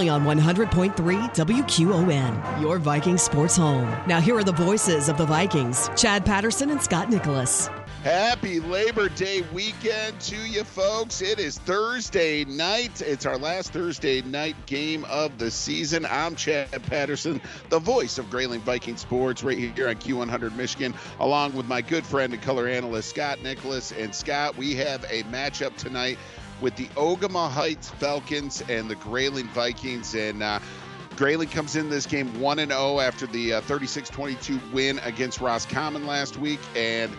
only on 100.3 WQON, your Viking sports home. Now, here are the voices of the Vikings Chad Patterson and Scott Nicholas. Happy Labor Day weekend to you folks. It is Thursday night. It's our last Thursday night game of the season. I'm Chad Patterson, the voice of Grayling Viking Sports, right here on Q100 Michigan, along with my good friend and color analyst, Scott Nicholas. And Scott, we have a matchup tonight with the Ogemaw Heights Falcons and the Grayling Vikings. And uh, Grayling comes in this game 1 0 after the 36 uh, 22 win against Roscommon last week. And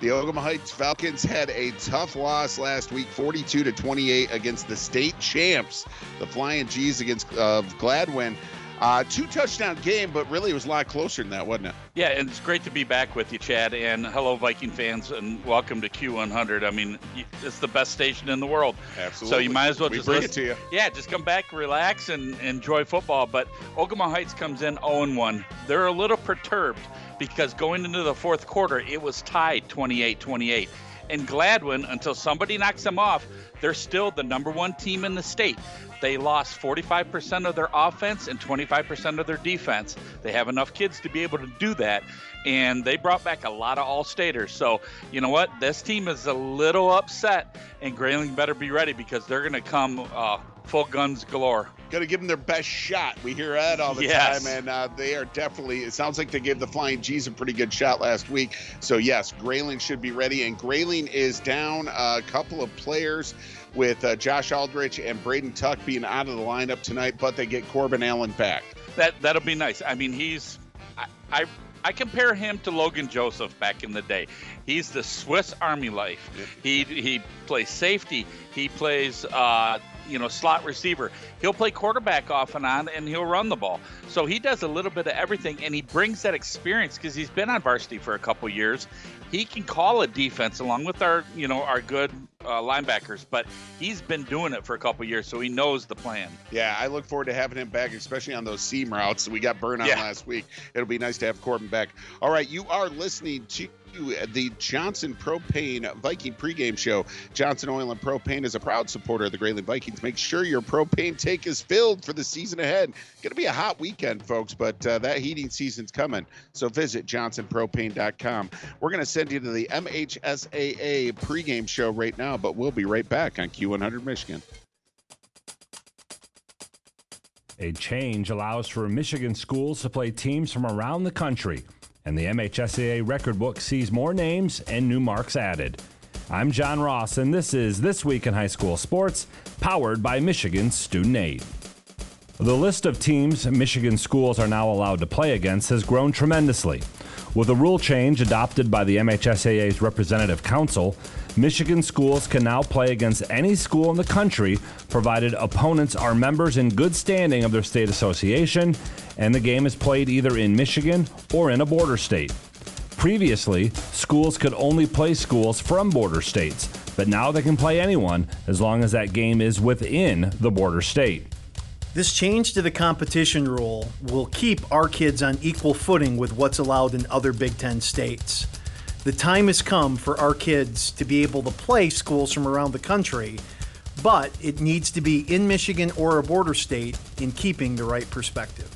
the Ogemaw Heights Falcons had a tough loss last week, 42 to 28 against the state champs, the Flying G's against uh, Gladwin. Uh, two touchdown game, but really it was a lot closer than that, wasn't it? Yeah, and it's great to be back with you, Chad. And hello, Viking fans, and welcome to Q100. I mean, it's the best station in the world. Absolutely. So you might as well we just bring listen. it to you. Yeah, just come back, relax, and enjoy football. But Ogemaw Heights comes in 0 1. They're a little perturbed because going into the fourth quarter, it was tied 28 28. And Gladwin, until somebody knocks them off, they're still the number one team in the state. They lost 45% of their offense and 25% of their defense. They have enough kids to be able to do that. And they brought back a lot of all staters. So, you know what? This team is a little upset, and Grayling better be ready because they're going to come uh, full guns galore. Got to give them their best shot. We hear that all the Yes. time, and uh, they are definitely. It sounds like they gave the Flying G's a pretty good shot last week. So yes, Grayling should be ready, and Grayling is down a couple of players with uh, Josh Aldrich and Braden Tuck being out of the lineup tonight, but they get Corbin Allen back. That that'll be nice. I mean, he's I, I I compare him to Logan Joseph back in the day. He's the Swiss Army life. He he plays safety. He plays uh, you know slot receiver. He'll play quarterback off and on, and he'll run the ball. So he does a little bit of everything, and he brings that experience because he's been on varsity for a couple years. He can call a defense along with our you know our good uh, linebackers, but he's been doing it for a couple years, so he knows the plan. Yeah, I look forward to having him back, especially on those seam routes. We got burned on Yeah. last week. It'll be nice to have Corbin back. All right, you are listening to the Johnson Propane Viking pregame show. Johnson Oil and Propane is a proud supporter of the Grayling Vikings. Make sure your propane tank is filled for the season ahead. Going to be a hot weekend, folks, but uh, that heating season's coming. So visit johnsonpropane.com. We're going to send you to the MHSAA pregame show right now, but we'll be right back on Q100 Michigan. A change allows for Michigan schools to play teams from around the country, and the MHSAA record book sees more names and new marks added. I'm John Ross, and this is This Week in High School Sports, powered by Michigan Student Aid. The list of teams Michigan schools are now allowed to play against has grown tremendously. With a rule change adopted by the MHSAA's Representative Council, Michigan schools can now play against any school in the country provided opponents are members in good standing of their state association and the game is played either in Michigan or in a border state. Previously, schools could only play schools from border states, but now they can play anyone as long as that game is within the border state. This change to the competition rule will keep our kids on equal footing with what's allowed in other Big Ten states. The time has come for our kids to be able to play schools from around the country, but it needs to be in Michigan or a border state in keeping the right perspective.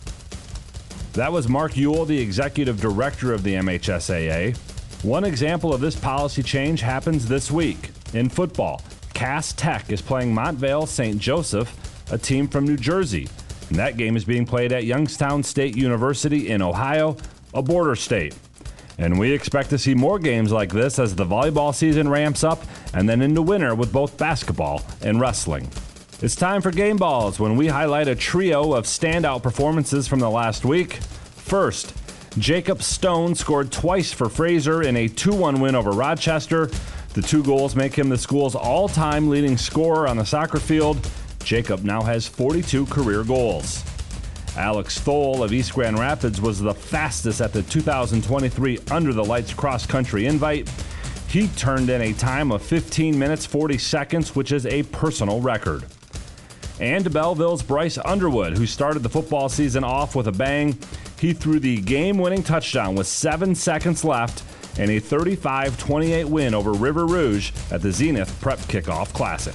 That was Mark Uyl, the executive director of the MHSAA. One example of this policy change happens this week. In football, Cass Tech is playing Montvale St. Joseph, a team from New Jersey. And that game is being played at Youngstown State University in Ohio, a border state. And we expect to see more games like this as the volleyball season ramps up and then into winter with both basketball and wrestling. It's time for Game Balls when we highlight a trio of standout performances from the last week. First, Jacob Stone scored twice for Fraser in a 2 1 win over Rochester. The two goals make him the school's all time leading scorer on the soccer field. Jacob now has 42 career goals. Alex Thole of East Grand Rapids was the fastest at the 2023 Under the Lights cross country invite. He turned in a time of 15 minutes 40 seconds, which is a personal record. And Belleville's Bryce Underwood, who started the football season off with a bang, he threw the game winning touchdown with seven seconds left in a 35 28 win over River Rouge at the Zenith Prep Kickoff Classic.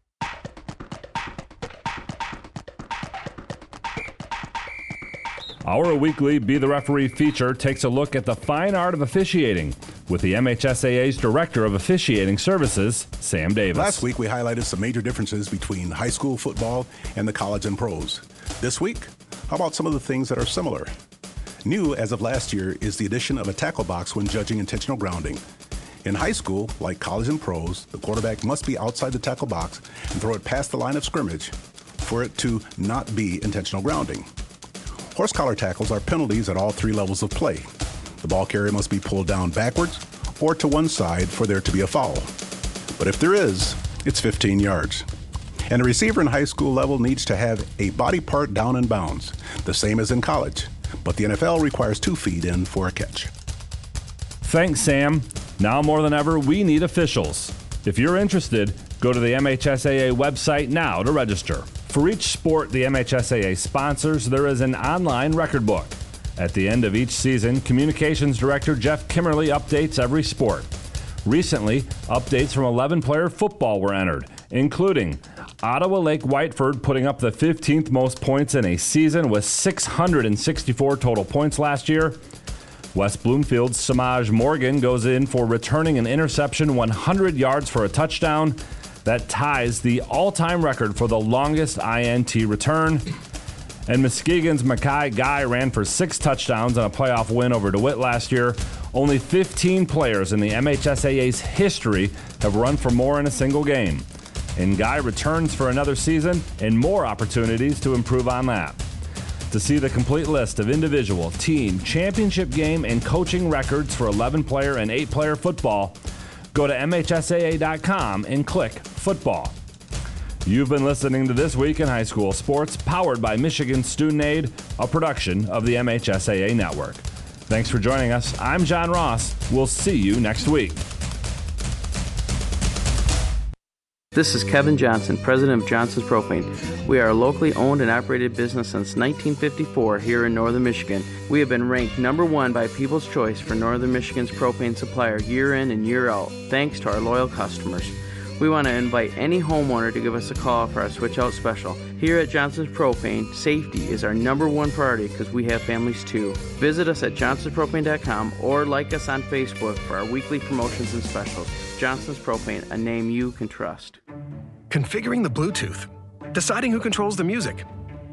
Our weekly Be the Referee feature takes a look at the fine art of officiating with the MHSAA's Director of Officiating Services, Sam Davis. Last week, we highlighted some major differences between high school football and the college and pros. This week, how about some of the things that are similar? New as of last year is the addition of a tackle box when judging intentional grounding. In high school, like college and pros, the quarterback must be outside the tackle box and throw it past the line of scrimmage for it to not be intentional grounding. Horse collar tackles are penalties at all three levels of play. The ball carrier must be pulled down backwards or to one side for there to be a foul. But if there is, it's 15 yards. And a receiver in high school level needs to have a body part down in bounds, the same as in college. But the NFL requires two feet in for a catch. Thanks, Sam. Now more than ever, we need officials. If you're interested, go to the MHSAA website now to register. For each sport the MHSAA sponsors, there is an online record book. At the end of each season, Communications Director Geoff Kimmerly updates every sport. Recently, updates from 11 player football were entered, including Ottawa Lake Whiteford putting up the 15th most points in a season with 664 total points last year. West Bloomfield's Samaj Morgan goes in for returning an interception 100 yards for a touchdown that ties the all time record for the longest INT return. And Muskegon's Mackay Guy ran for six touchdowns on a playoff win over DeWitt last year. Only 15 players in the MHSAA's history have run for more in a single game. And Guy returns for another season and more opportunities to improve on that. To see the complete list of individual, team, championship game, and coaching records for 11 player and 8 player football, Go to MHSAA.com and click Football. You've been listening to This Week in High School Sports, powered by Michigan Student Aid, a production of the MHSAA Network. Thanks for joining us. I'm John Ross. We'll see you next week. This is Kevin Johnson, president of Johnson's Propane. We are a locally owned and operated business since 1954 here in northern Michigan. We have been ranked number one by People's Choice for northern Michigan's propane supplier year in and year out, thanks to our loyal customers. We want to invite any homeowner to give us a call for our switch out special. Here at Johnson's Propane, safety is our number one priority because we have families too. Visit us at johnsonspropane.com or like us on Facebook for our weekly promotions and specials. Johnson's Propane, a name you can trust. Configuring the Bluetooth, deciding who controls the music,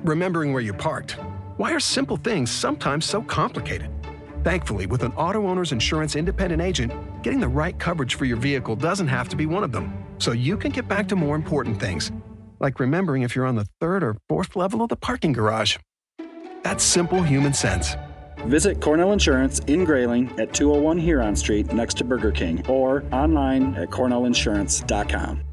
remembering where you parked. Why are simple things sometimes so complicated? Thankfully, with an auto owner's insurance independent agent, getting the right coverage for your vehicle doesn't have to be one of them. So you can get back to more important things, like remembering if you're on the third or fourth level of the parking garage. That's simple human sense. Visit Cornell Insurance in Grayling at 201 Huron Street next to Burger King or online at cornellinsurance.com.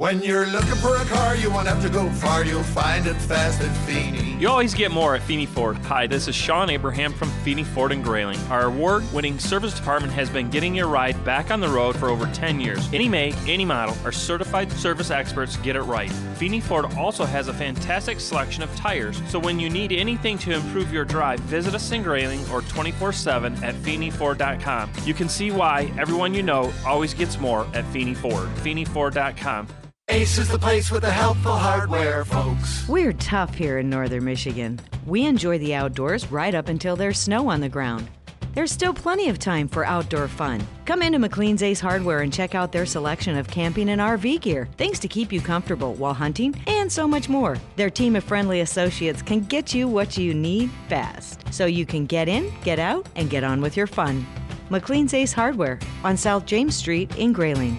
When you're looking for a car, you won't have to go far. You'll find it fast at Feeney. You always get more at Feeney Ford. Hi, this is Sean Abraham from Feeney Ford and Grayling. Our award-winning service department has been getting your ride back on the road for over 10 years. Any make, any model, our certified service experts get it right. Feeney Ford also has a fantastic selection of tires, so when you need anything to improve your drive, visit us in Grayling or 24-7 at FeeneyFord.com. You can see why everyone you know always gets more at Feeney Ford. FeeneyFord.com. Ace is the place with the helpful hardware, folks. We're tough here in northern Michigan. We enjoy the outdoors right up until there's snow on the ground. There's still plenty of time for outdoor fun. Come into McLean's Ace Hardware and check out their selection of camping and RV gear, things to keep you comfortable while hunting, and so much more. Their team of friendly associates can get you what you need fast, so you can get in, get out, and get on with your fun. McLean's Ace Hardware on South James Street in Grayling.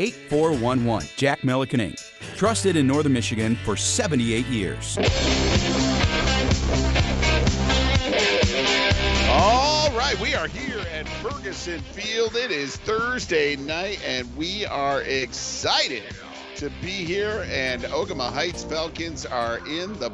8411. Jack Milliken Inc. Trusted in Northern Michigan for 78 years. All right, we are here at Ferguson Field. It is Thursday night, and we are excited to be here. And Ogemaw Heights Falcons are in the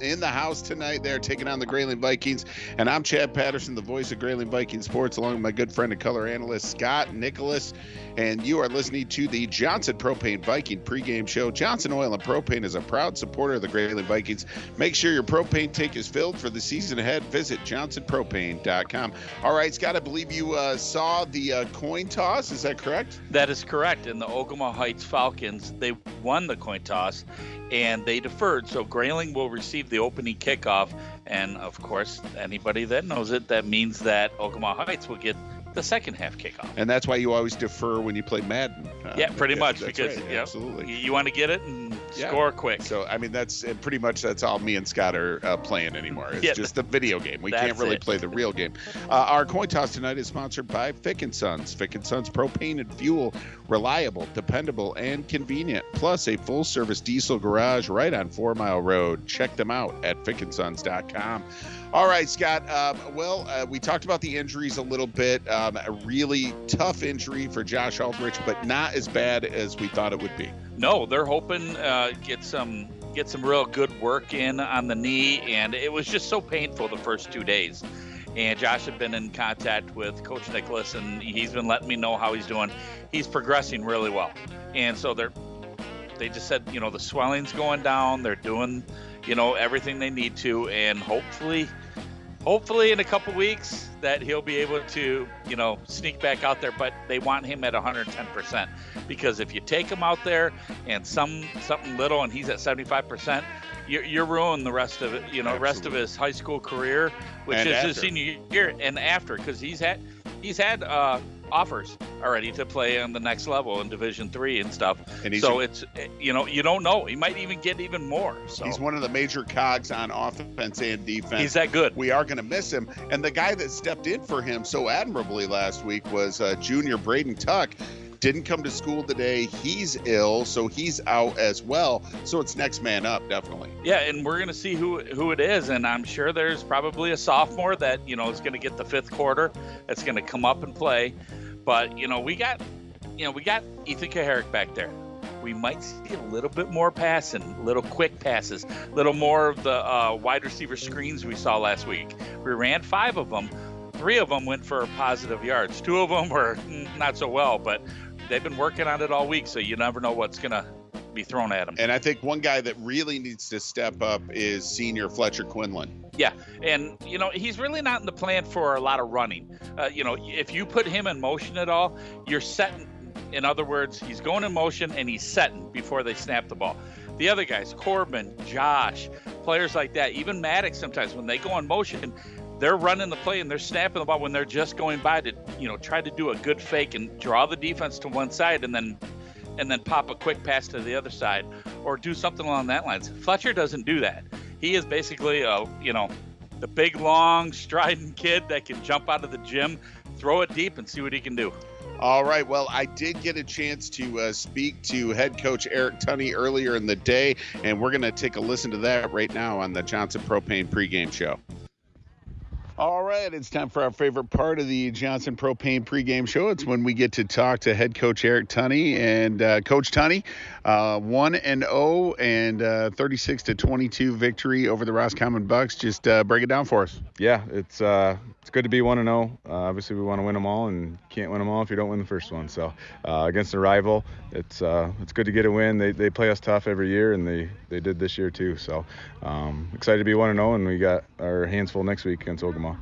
in the house tonight. They're taking on the Grayling Vikings. And I'm Chad Patterson, the voice of Grayling Viking Sports, along with my good friend and color analyst, Scott Nicholas. And you are listening to the Johnson Propane Viking pregame show. Johnson Oil and Propane is a proud supporter of the Grayling Vikings. Make sure your propane tank is filled for the season ahead. Visit johnsonpropane.com. All right, Scott, I believe you uh, saw the uh, coin toss. Is that correct? That is correct. And the Ogemaw Heights Falcons, they won the coin toss and they deferred. So Grayling will receive the opening kickoff. And of course, anybody that knows it, that means that Ogemaw Heights will get the second half kickoff. And that's why you always defer when you play Madden. Uh, yeah, pretty much because right, yeah, absolutely you, you want to get it and yeah. score quick. So I mean, that's pretty much that's all me and Scott are uh, playing anymore. It's Yeah, just the video game. We can't really it. play the real game. Uh, our coin toss tonight is sponsored by Fick and Sons. Fick and Sons propane and fuel, reliable, dependable, and convenient. Plus a full service diesel garage right on Four Mile Road. Check them out at fickandsons.com. All right, Scott. Um, well, uh, we talked about the injuries a little bit. Um, a really tough injury for Josh Aldrich, but not as bad as we thought it would be. No, they're hoping uh, get some get some real good work in on the knee, and it was just so painful the first two days. And Josh had been in contact with Coach Nicholas, and he's been letting me know how he's doing. He's progressing really well, and so they're they just said you know the swelling's going down. They're doing you know everything they need to, and hopefully hopefully in a couple weeks that he'll be able to you know sneak back out there but they want him at 110% because if you take him out there and some something little and he's at 75% you're, you're ruining the rest of it you know rest of his high school career which And is his senior year and after because he's had he's had uh, offers already to play on the next level in division three and stuff And so it's you know you don't know he might even get even more so He's one of the major cogs on offense and defense. He's that good. We are going to miss him. And the guy that stepped in for him so admirably last week was uh, junior Braden Tuck. Didn't come to school today. He's ill, so he's out as well. So it's next man up, definitely. Yeah, and we're gonna see who who it is, and I'm sure there's probably a sophomore that you know is gonna get the fifth quarter. That's gonna come up and play, but you know we got, you know we got Ethan Kaharick back there. We might see a little bit more passing, little quick passes, little more of the uh, wide receiver screens we saw last week. We ran five of them. Three of them went for positive yards. Two of them were not so well, but they've been working on it all week, so you never know what's gonna be thrown at them. And I think one guy that really needs to step up is senior Fletcher Quinlan. Yeah, and you know he's really not in the plan for a lot of running. Uh, you know, if you put him in motion at all, you're setting. In other words, he's going in motion and he's setting before they snap the ball. The other guys, Corbin, Josh, players like that, even Maddox, sometimes when they go in motion, they're running the play and they're snapping the ball when they're just going by to, you know, try to do a good fake and draw the defense to one side and then and then pop a quick pass to the other side or do something along that lines. Fletcher doesn't do that. He is basically a, you know, the big long striding kid that can jump out of the gym, throw it deep and see what he can do. All right. Well, I did get a chance to uh, speak to head coach Eric Tunney earlier in the day, and we're going to take a listen to that right now on the Johnson Propane pregame show. All right, it's time for our favorite part of the Johnson Propane pregame show. It's when we get to talk to head coach Eric Tunney and uh, Coach Tunney, uh, one and zero and uh, thirty-six to twenty-two victory over the Roscommon Bucks. Just uh, break it down for us. yeah, it's uh, it's good to be 1 0. Uh, obviously, we want to win them all, and can't win them all if you don't win the first one. So uh, against a rival, it's uh, it's good to get a win. They, they play us tough every year, and they, they did this year too. So um, excited to be 1 0, and we got our hands full next week against Ogemaw.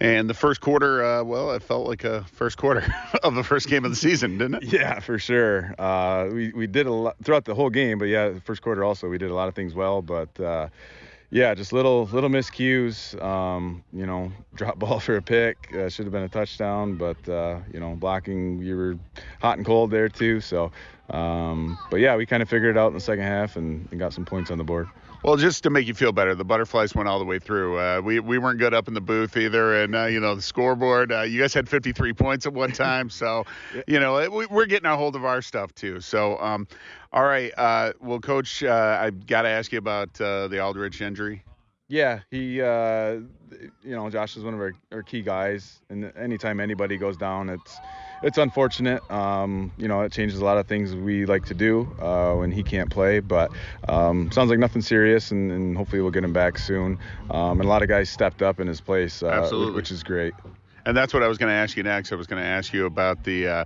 And the first quarter, uh, well, it felt like a first quarter of the first game of the season, didn't it? Yeah, for sure. Uh, we we did a lot throughout the whole game, but yeah, the first quarter also we did a lot of things well, but. Uh, yeah, just little little miscues. Um, you know, drop ball for a pick uh, should have been a touchdown, but uh, you know, blocking you were hot and cold there too. So, um, but yeah, we kind of figured it out in the second half and, and, got some points on the board. Well, just to make you feel better, the butterflies went all the way through. Uh, we we weren't good up in the booth either, and uh, you know the scoreboard. Uh, you guys had 53 points at one time, so you know we, are getting a hold of our stuff too. So, um, all right. Uh, well, coach, uh, I've got to ask you about uh, the Aldrich injury. Yeah, he, you know, Josh is one of our, our key guys, and anytime anybody goes down, it's it's unfortunate. Um, you know, it changes a lot of things we like to do uh, when he can't play. But um, sounds like nothing serious, and, and, hopefully we'll get him back soon. Um, and a lot of guys stepped up in his place, uh, which is great. And that's what I was going to ask you next. I was going to ask you about the, uh, uh,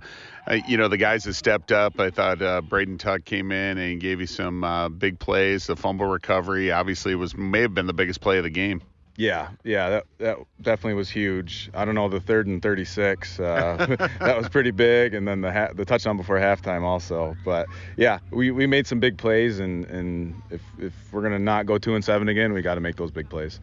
you know, the guys that stepped up. I thought uh, Braden Tuck came in and gave you some uh, big plays. The fumble recovery obviously was may have been the biggest play of the game. Yeah, yeah, that that definitely was huge. I don't know the third and 36, uh, that was pretty big, and then the ha- the touchdown before halftime also. But yeah, we, we made some big plays, and, and if if we're gonna not go two and seven again, we got to make those big plays.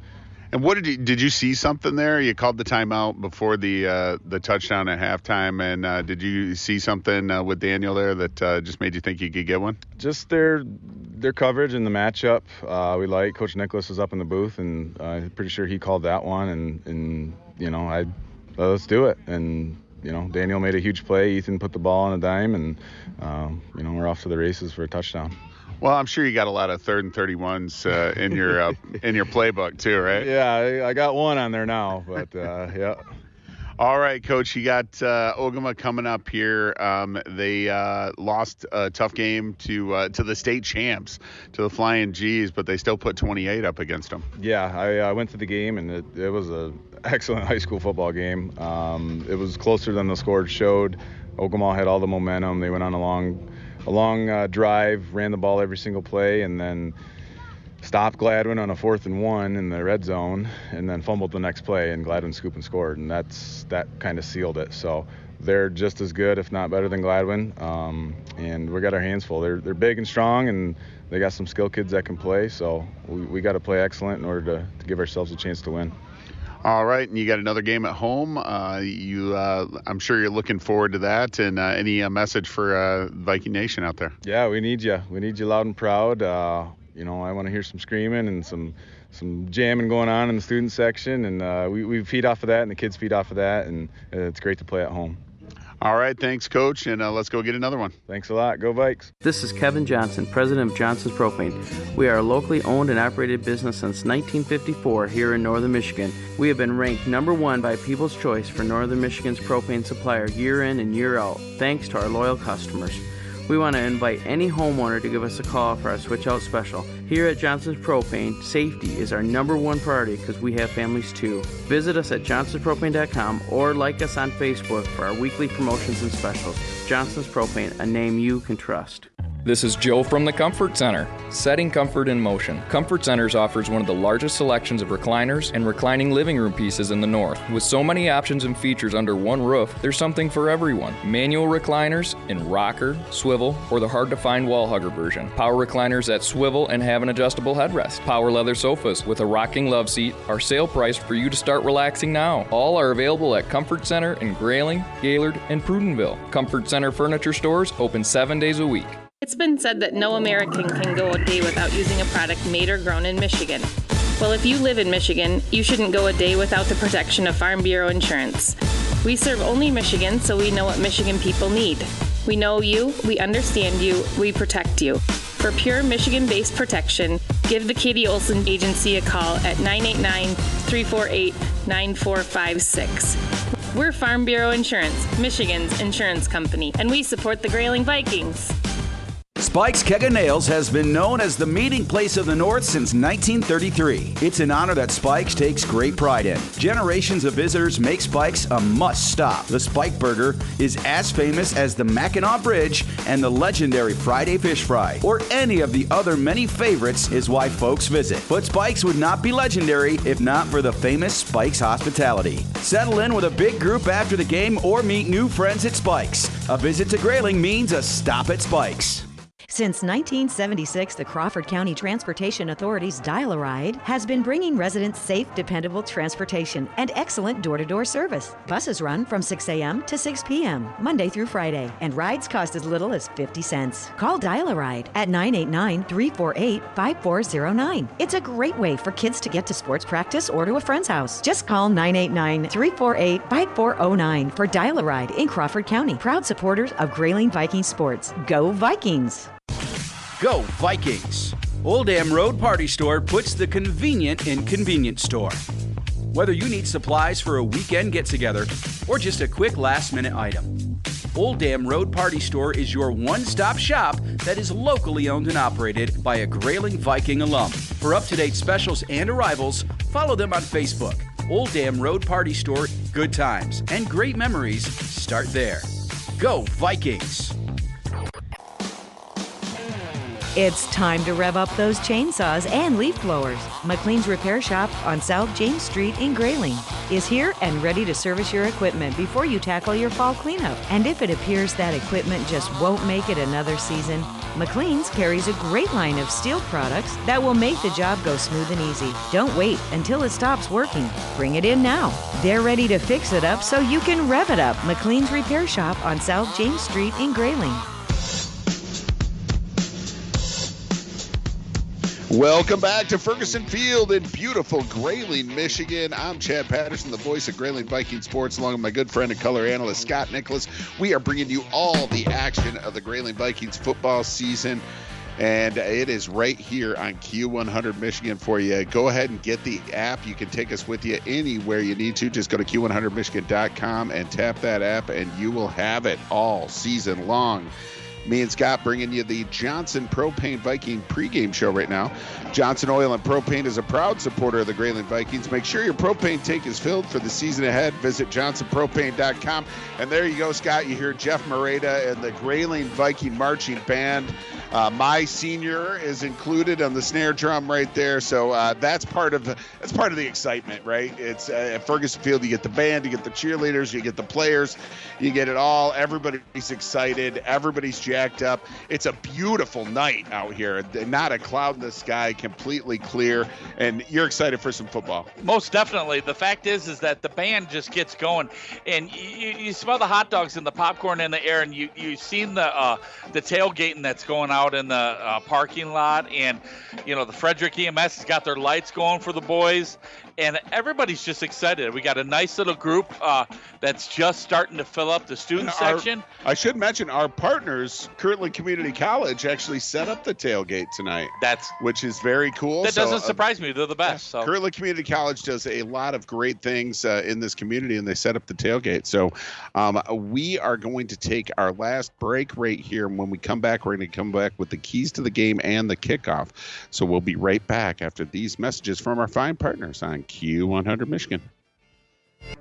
And what did you did you see something there? You called the timeout before the uh, the touchdown at halftime, and uh, did you see something uh, with Daniel there that uh, just made you think you could get one? Just their their coverage and the matchup. Uh, we like Coach Nicholas was up in the booth, and I'm pretty sure he called that one. And and you know I let's do it. And you know Daniel made a huge play. Ethan put the ball on a dime, and you know we're off to the races for a touchdown. Well, I'm sure you got a lot of third and 31s uh, in your uh, in your playbook too, right? Yeah, I, I got one on there now, but uh, yeah. All right, coach. You got uh, Ogemaw coming up here. Um, they uh, lost a tough game to uh, to the state champs, to the Flying G's, but they still put 28 up against them. Yeah, I, I went to the game and it, it was an excellent high school football game. Um, it was closer than the score showed. Ogemaw had all the momentum. They went on a long a long uh, drive, ran the ball every single play, and then stopped Gladwin on a fourth and one in the red zone, and then fumbled the next play, and Gladwin scooped and scored, and that's that kind of sealed it. So they're just as good, if not better, than Gladwin, um, and we got our hands full. They're they're big and strong, and they got some skill kids that can play. So we, we got to play excellent in order to, to give ourselves a chance to win. All right, and you got another game at home. Uh, you, uh, I'm sure you're looking forward to that. And uh, any uh, message for uh, Viking Nation out there? Yeah, we need you. We need you loud and proud. Uh, you know, I want to hear some screaming and some some jamming going on in the student section, and we, we feed off of that, and the kids feed off of that, and it's great to play at home. All right, thanks, Coach, and uh, let's go get another one. Thanks a lot. Go Vikes. This is Kevin Johnson, president of Johnson's Propane. We are a locally owned and operated business since 1954 here in northern Michigan. We have been ranked number one by People's Choice for northern Michigan's propane supplier year in and year out, thanks to our loyal customers. We want to invite any homeowner to give us a call for our switch out special. Here at Johnson's Propane, safety is our number one priority because we have families too. Visit us at johnsonspropane.com or like us on Facebook for our weekly promotions and specials. Johnson's Propane, a name you can trust. This is Joe from the Comfort Center, setting comfort in motion. Comfort Centers offers one of the largest selections of recliners and reclining living room pieces in the north. With so many options and features under one roof, there's something for everyone. Manual recliners in rocker, swivel, or the hard to find wall hugger version. Power recliners that swivel and have an adjustable headrest. Power leather sofas with a rocking love seat are sale priced for you to start relaxing now. All are available at Comfort Center in Grayling, Gaylord, and Prudenville. Comfort Center furniture stores open seven days a week. It's been said that no American can go a day without using a product made or grown in Michigan. Well, if you live in Michigan, you shouldn't go a day without the protection of Farm Bureau insurance. We serve only Michigan, so we know what Michigan people need. We know you, we understand you, we protect you. For pure Michigan based protection, give the Katie Olson Agency a call at 989 348 9456. We're Farm Bureau Insurance, Michigan's insurance company, and we support the Grayling Vikings. Spike's Keg of Nails has been known as the meeting place of the North since 1933. It's an honor that Spike's takes great pride in. Generations of visitors make Spike's a must stop. The Spike Burger is as famous as the Mackinac Bridge and the legendary Friday Fish Fry, or any of the other many favorites, is why folks visit. But Spike's would not be legendary if not for the famous Spike's hospitality. Settle in with a big group after the game or meet new friends at Spike's. A visit to Grayling means a stop at Spike's. Since 1976, the Crawford County Transportation Authority's Dial-A-Ride has been bringing residents safe, dependable transportation and excellent door-to-door service. Buses run from 6 a.m. to 6 p.m., Monday through Friday, and rides cost as little as 50 cents. Call Dial-A-Ride at 989-348-5409. It's a great way for kids to get to sports practice or to a friend's house. Just call 989-348-5409 for Dial-A-Ride in Crawford County. Proud supporters of Grayling Viking Sports. Go Vikings! Go Vikings! Old Dam Road Party Store puts the convenient in convenience store. Whether you need supplies for a weekend get together or just a quick last minute item, Old Dam Road Party Store is your one stop shop that is locally owned and operated by a Grayling Viking alum. For up to date specials and arrivals, follow them on Facebook. Old Dam Road Party Store, good times and great memories start there. Go Vikings! It's time to rev up those chainsaws and leaf blowers. McLean's Repair Shop on South James Street in Grayling is here and ready to service your equipment before you tackle your fall cleanup. And if it appears that equipment just won't make it another season, McLean's carries a great line of steel products that will make the job go smooth and easy. Don't wait until it stops working. Bring it in now. They're ready to fix it up so you can rev it up. McLean's Repair Shop on South James Street in Grayling. Welcome back to Ferguson Field in beautiful Grayling, Michigan. I'm Chad Patterson, the voice of Grayling Viking Sports, along with my good friend and color analyst Scott Nicholas. We are bringing you all the action of the Grayling Vikings football season, and it is right here on Q100 Michigan for you. Go ahead and get the app. You can take us with you anywhere you need to. Just go to Q100Michigan.com and tap that app, and you will have it all season long. Me and Scott bringing you the Johnson Propane Viking pregame show right now. Johnson Oil and Propane is a proud supporter of the Grayling Vikings. Make sure your propane tank is filled for the season ahead. Visit johnsonpropane.com. And there you go, Scott. You hear Jeff Moreta and the Grayling Viking marching band. Uh, my senior is included on the snare drum right there, so uh, that's part of the that's part of the excitement, right? It's uh, at Ferguson Field. You get the band, you get the cheerleaders, you get the players, you get it all. Everybody's excited, everybody's jacked up. It's a beautiful night out here. Not a cloud in the sky, completely clear, and you're excited for some football. Most definitely. The fact is, is that the band just gets going, and you, you smell the hot dogs and the popcorn in the air, and you you've seen the uh, the tailgating that's going out in the uh, parking lot, and you know the Frederic EMS has got their lights going for the boys, and everybody's just excited. We got a nice little group uh, that's just starting to fill up the student our- section. I should mention our partners, Kirtland Community College, actually set up the tailgate tonight. That's which is very cool. That So, doesn't uh, surprise me. They're the best. So. Kirtland Community College does a lot of great things uh, in this community, and they set up the tailgate. So um, we are going to take our last break right here. And when we come back, we're going to come back with the keys to the game and the kickoff. So we'll be right back after these messages from our fine partners on Q100 Michigan.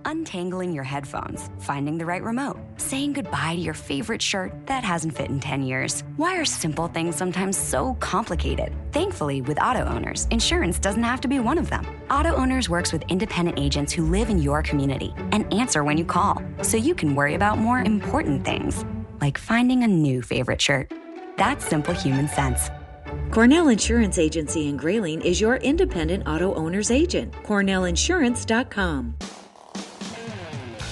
Untangling your headphones, finding the right remote, saying goodbye to your favorite shirt that hasn't fit in 10 years. Why are simple things sometimes so complicated? Thankfully, with auto owners, insurance doesn't have to be one of them. Auto Owners works with independent agents who live in your community and answer when you call, so you can worry about more important things, like finding a new favorite shirt. That's simple human sense. Cornell Insurance Agency in Grayling is your independent auto owner's agent. CornellInsurance.com.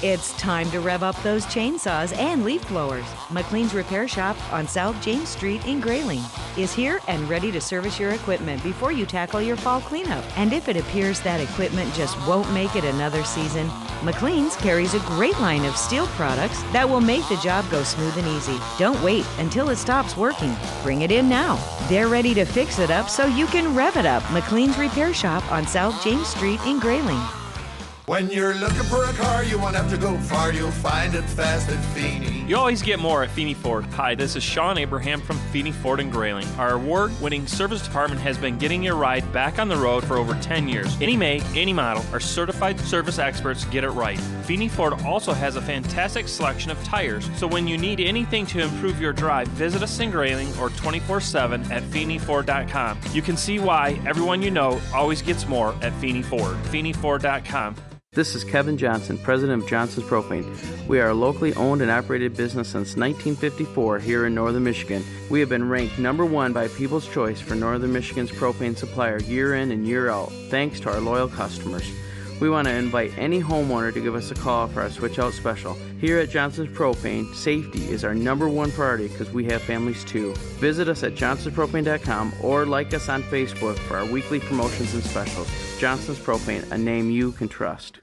It's time to rev up those chainsaws and leaf blowers. McLean's Repair Shop on South James Street in Grayling is here and ready to service your equipment before you tackle your fall cleanup. And if it appears that equipment just won't make it another season, McLean's carries a great line of steel products that will make the job go smooth and easy. Don't wait until it stops working. Bring it in now. They're ready to fix it up so you can rev it up. McLean's Repair Shop on South James Street in Grayling. When you're looking for a car, you won't have to go far. You'll find it fast at Feeney. You always get more at Feeney Ford. Hi, this is Sean Abraham from Feeney Ford and Grayling. Our award winning service department has been getting your ride back on the road for over 10 years. Any make, any model, our certified service experts get it right. Feeney Ford also has a fantastic selection of tires, so when you need anything to improve your drive, visit us in Grayling or 24 7 at FeeneyFord.com. You can see why everyone you know always gets more at Feeney Ford. FeeneyFord.com. This is Kevin Johnson, president of Johnson's Propane. We are a locally owned and operated business since 1954 here in northern Michigan. We have been ranked number one by People's Choice for northern Michigan's propane supplier year in and year out, thanks to our loyal customers. We want to invite any homeowner to give us a call for our switch out special. Here at Johnson's Propane, safety is our number one priority because we have families too. Visit us at johnsonspropane.com or like us on Facebook for our weekly promotions and specials. Johnson's Propane, a name you can trust.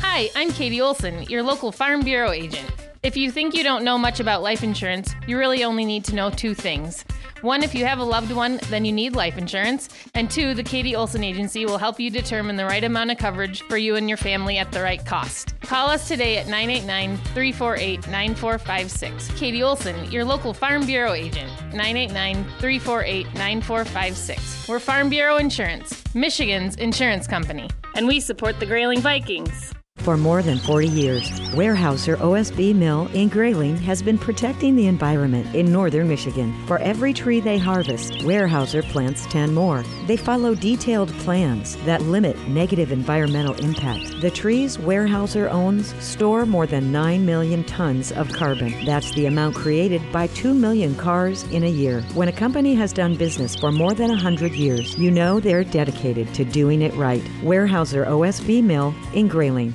Hi, I'm Katie Olson, your local Farm Bureau agent. If you think you don't know much about life insurance, you really only need to know two things. One, if you have a loved one, then you need life insurance. And two, the Katie Olson Agency will help you determine the right amount of coverage for you and your family at the right cost. Call us today at 989 348 9456. Katie Olson, your local Farm Bureau agent. 989 348 9456. We're Farm Bureau Insurance, Michigan's insurance company. And we support the Grayling Vikings. For more than 40 years, Weyerhaeuser OSB Mill in Grayling has been protecting the environment in northern Michigan. For every tree they harvest, Weyerhaeuser plants 10 more. They follow detailed plans that limit negative environmental impact. The trees Weyerhaeuser owns store more than 9 million tons of carbon. That's the amount created by 2 million cars in a year. When a company has done business for more than 100 years, you know they're dedicated to doing it right. Weyerhaeuser OSB Mill in Grayling.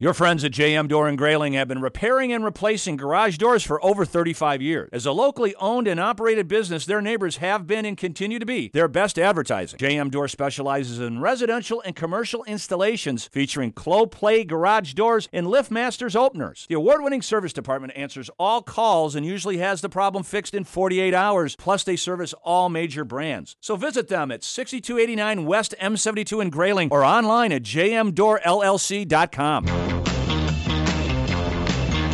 Your friends at JM Door and Grayling have been repairing and replacing garage doors for over 35 years. As a locally owned and operated business, their neighbors have been and continue to be their best advertising. JM Door specializes in residential and commercial installations featuring Clopay garage doors and LiftMasters openers. The award-winning service department answers all calls and usually has the problem fixed in 48 hours. Plus, they service all major brands. So visit them at 6289 West M72 in Grayling or online at jmdoorllc.com.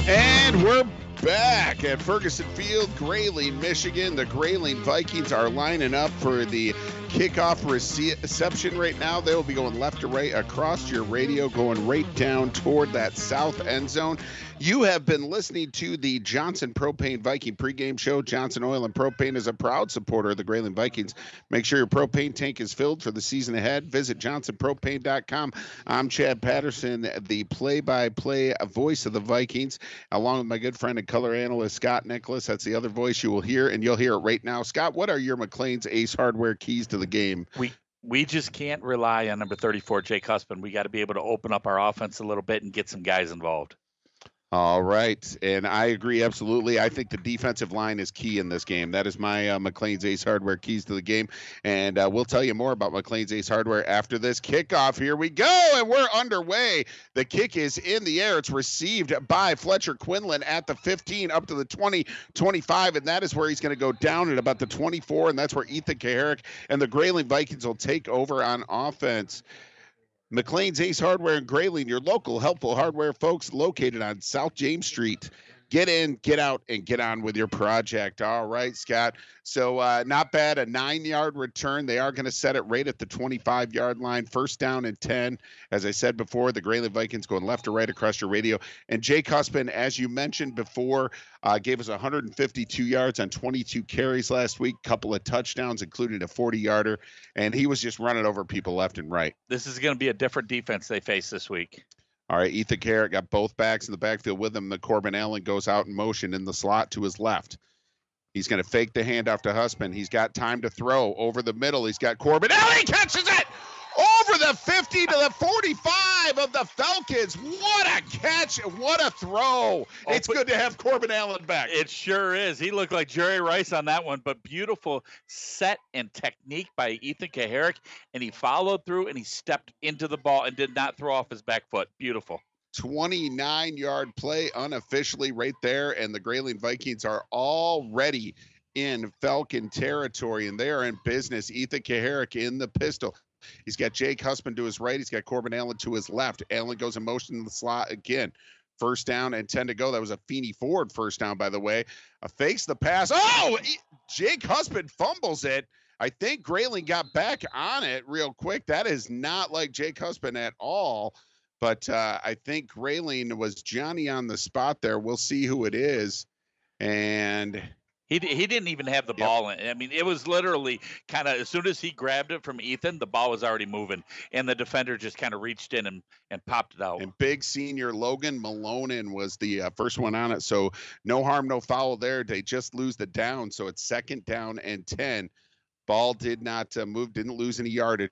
And we're back at Ferguson Field, Grayling, Michigan. The Grayling Vikings are lining up for the kickoff reception right now. They will be going left to right across your radio, going right down toward that south end zone. You have been listening to the Johnson Propane Viking pregame show. Johnson Oil and Propane is a proud supporter of the Grayling Vikings. Make sure your propane tank is filled for the season ahead. Visit johnsonpropane.com. I'm Chad Patterson, the play by play voice of the Vikings, along with my good friend and color analyst, Scott Nicholas. That's the other voice you will hear, and you'll hear it right now. Scott, what are your McLean's Ace Hardware keys to the game? We we just can't rely on number 34 Jake Husband. We got to be able to open up our offense a little bit and get some guys involved. All right, and I agree absolutely. I think the defensive line is key in this game. That is my uh, McLean's Ace Hardware keys to the game, and uh, we'll tell you more about McLean's Ace Hardware after this kickoff. Here we go, and we're underway. The kick is in the air. It's received by Fletcher Quinlan at the 15, up to the 20, 25, and that is where he's going to go down at about the 24, and that's where Ethan Kaharick and the Grayling Vikings will take over on offense. McLean's Ace Hardware in Grayling, your local helpful hardware folks located on South James Street. Get in, get out, and get on with your project. All right, Scott. So, uh, not bad. A nine yard return. They are going to set it right at the 25 yard line. First down and 10. As I said before, the Grayling Vikings going left or right across your radio. And Jake Husband, as you mentioned before, uh, gave us 152 yards on 22 carries last week, couple of touchdowns, including a 40 yarder. And he was just running over people left and right. This is going to be a different defense they face this week. All right, Ethan Kaharick got both backs in the backfield with him. The Corbin Allen goes out in motion in the slot to his left. He's going to fake the handoff to Husband. He's got time to throw over the middle. He's got Corbin Allen. He catches it. Over the 50 to the 45 of the Falcons. What a catch what a throw. Oh, it's good to have Corbin Allen back. It sure is. He looked like Jerry Rice on that one, but beautiful set and technique by Ethan Kaharick. And he followed through and he stepped into the ball and did not throw off his back foot. Beautiful. 29 yard play unofficially right there. And the Grayling Vikings are already in Falcon territory and they are in business. Ethan Kaharick in the pistol. He's got Jake Husband to his right. He's got Corbin Allen to his left. Allen goes in motion in the slot again. First down and 10 to go. That was a Feeney Ford first down, by the way. A fakes the pass. Oh, Jake Husband fumbles it. I think Grayling got back on it real quick. That is not like Jake Husband at all. But uh, I think Grayling was Johnny on the spot there. We'll see who it is. And he, he didn't even have the ball in. I mean, it was literally kind of as soon as he grabbed it from Ethan, the ball was already moving, and the defender just kind of reached in and, and popped it out. And big senior Logan Malonin was the uh, first one on it. So no harm, no foul there. They just lose the down. So it's second down and 10. Ball did not uh, move, didn't lose any yardage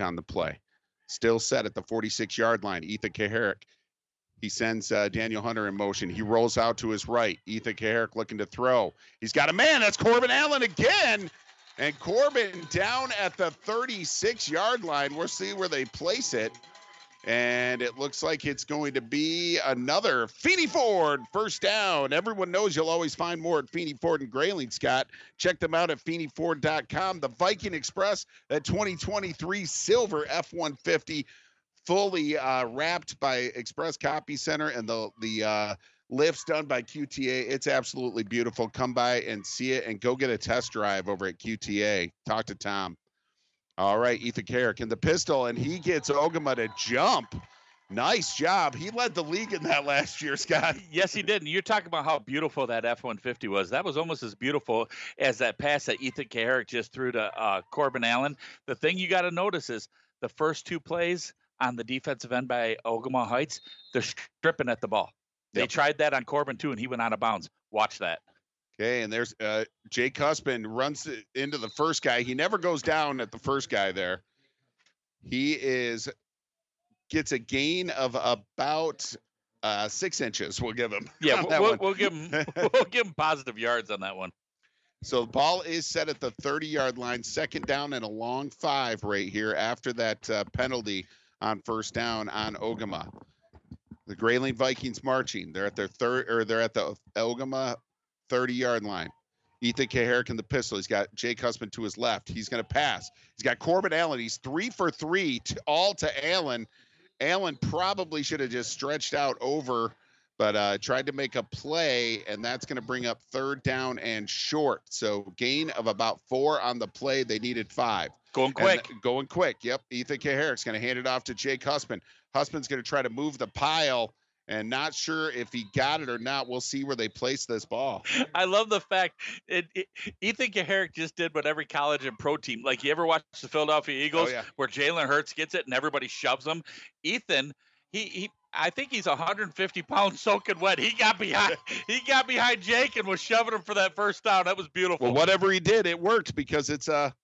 on the play. Still set at the 46 yard line. Ethan Kaharick he sends uh, Daniel Hunter in motion. He rolls out to his right. Ethan Kaharick looking to throw. He's got a man. That's Corbin Allen again. And Corbin down at the 36 yard line. We'll see where they place it. And it looks like it's going to be another Feeney Ford first down. Everyone knows you'll always find more at Feeney Ford and Grayling, Scott. Check them out at FeeneyFord.com. The Viking Express, that 2023 silver F 150 fully uh, wrapped by Express Copy Center and the the uh, lifts done by QTA. It's absolutely beautiful. Come by and see it, and go get a test drive over at QTA. Talk to Tom. All right, Ethan Kaharick in the pistol, and he gets Ogemaw to jump. Nice job. He led the league in that last year, Scott. Yes, he did. And you're talking about how beautiful that F 150 was. That was almost as beautiful as that pass that Ethan Kaharick just threw to uh, Corbin Allen. The thing you got to notice is the first two plays, on the defensive end by Ogemaw Heights, they're stripping at the ball. They yep. tried that on Corbin too, and he went out of bounds. Watch that. Okay, and there's uh, Jake Husband runs into the first guy. He never goes down at the first guy there. He is gets a gain of about uh, six inches. We'll give him. Yeah, we'll, we'll, give him. We'll give him positive yards on that one. So the ball is set at the 30 yard line, second down and a long five right here after that uh, penalty on first down on Ogemaw. The Grayling Vikings marching. They're at their third or they're at the Ogemaw 30 yard line. Ethan Kaharick in the pistol. He's got Jake Husband to his left. He's going to pass. He's got Corbin Allen. He's three for three, to, all to Allen. Allen probably should have just stretched out over, but uh, tried to make a play, and that's going to bring up third down and short. So gain of about four on the play. They needed five. Going quick. And going quick. Yep. Ethan Kaharick's going to hand it off to Jake Husband. Husband's going to try to move the pile and not sure if he got it or not. We'll see where they place this ball. I love the fact it, it, Ethan Kaharick just did what every college and pro team. Like you ever watch the Philadelphia Eagles oh, yeah. where Jalen Hurts gets it and everybody shoves him. Ethan, he he. I think he's 150 pounds soaking wet. He got behind. he got behind Jake and was shoving him for that first down. That was beautiful. Well, whatever he did, it worked because it's a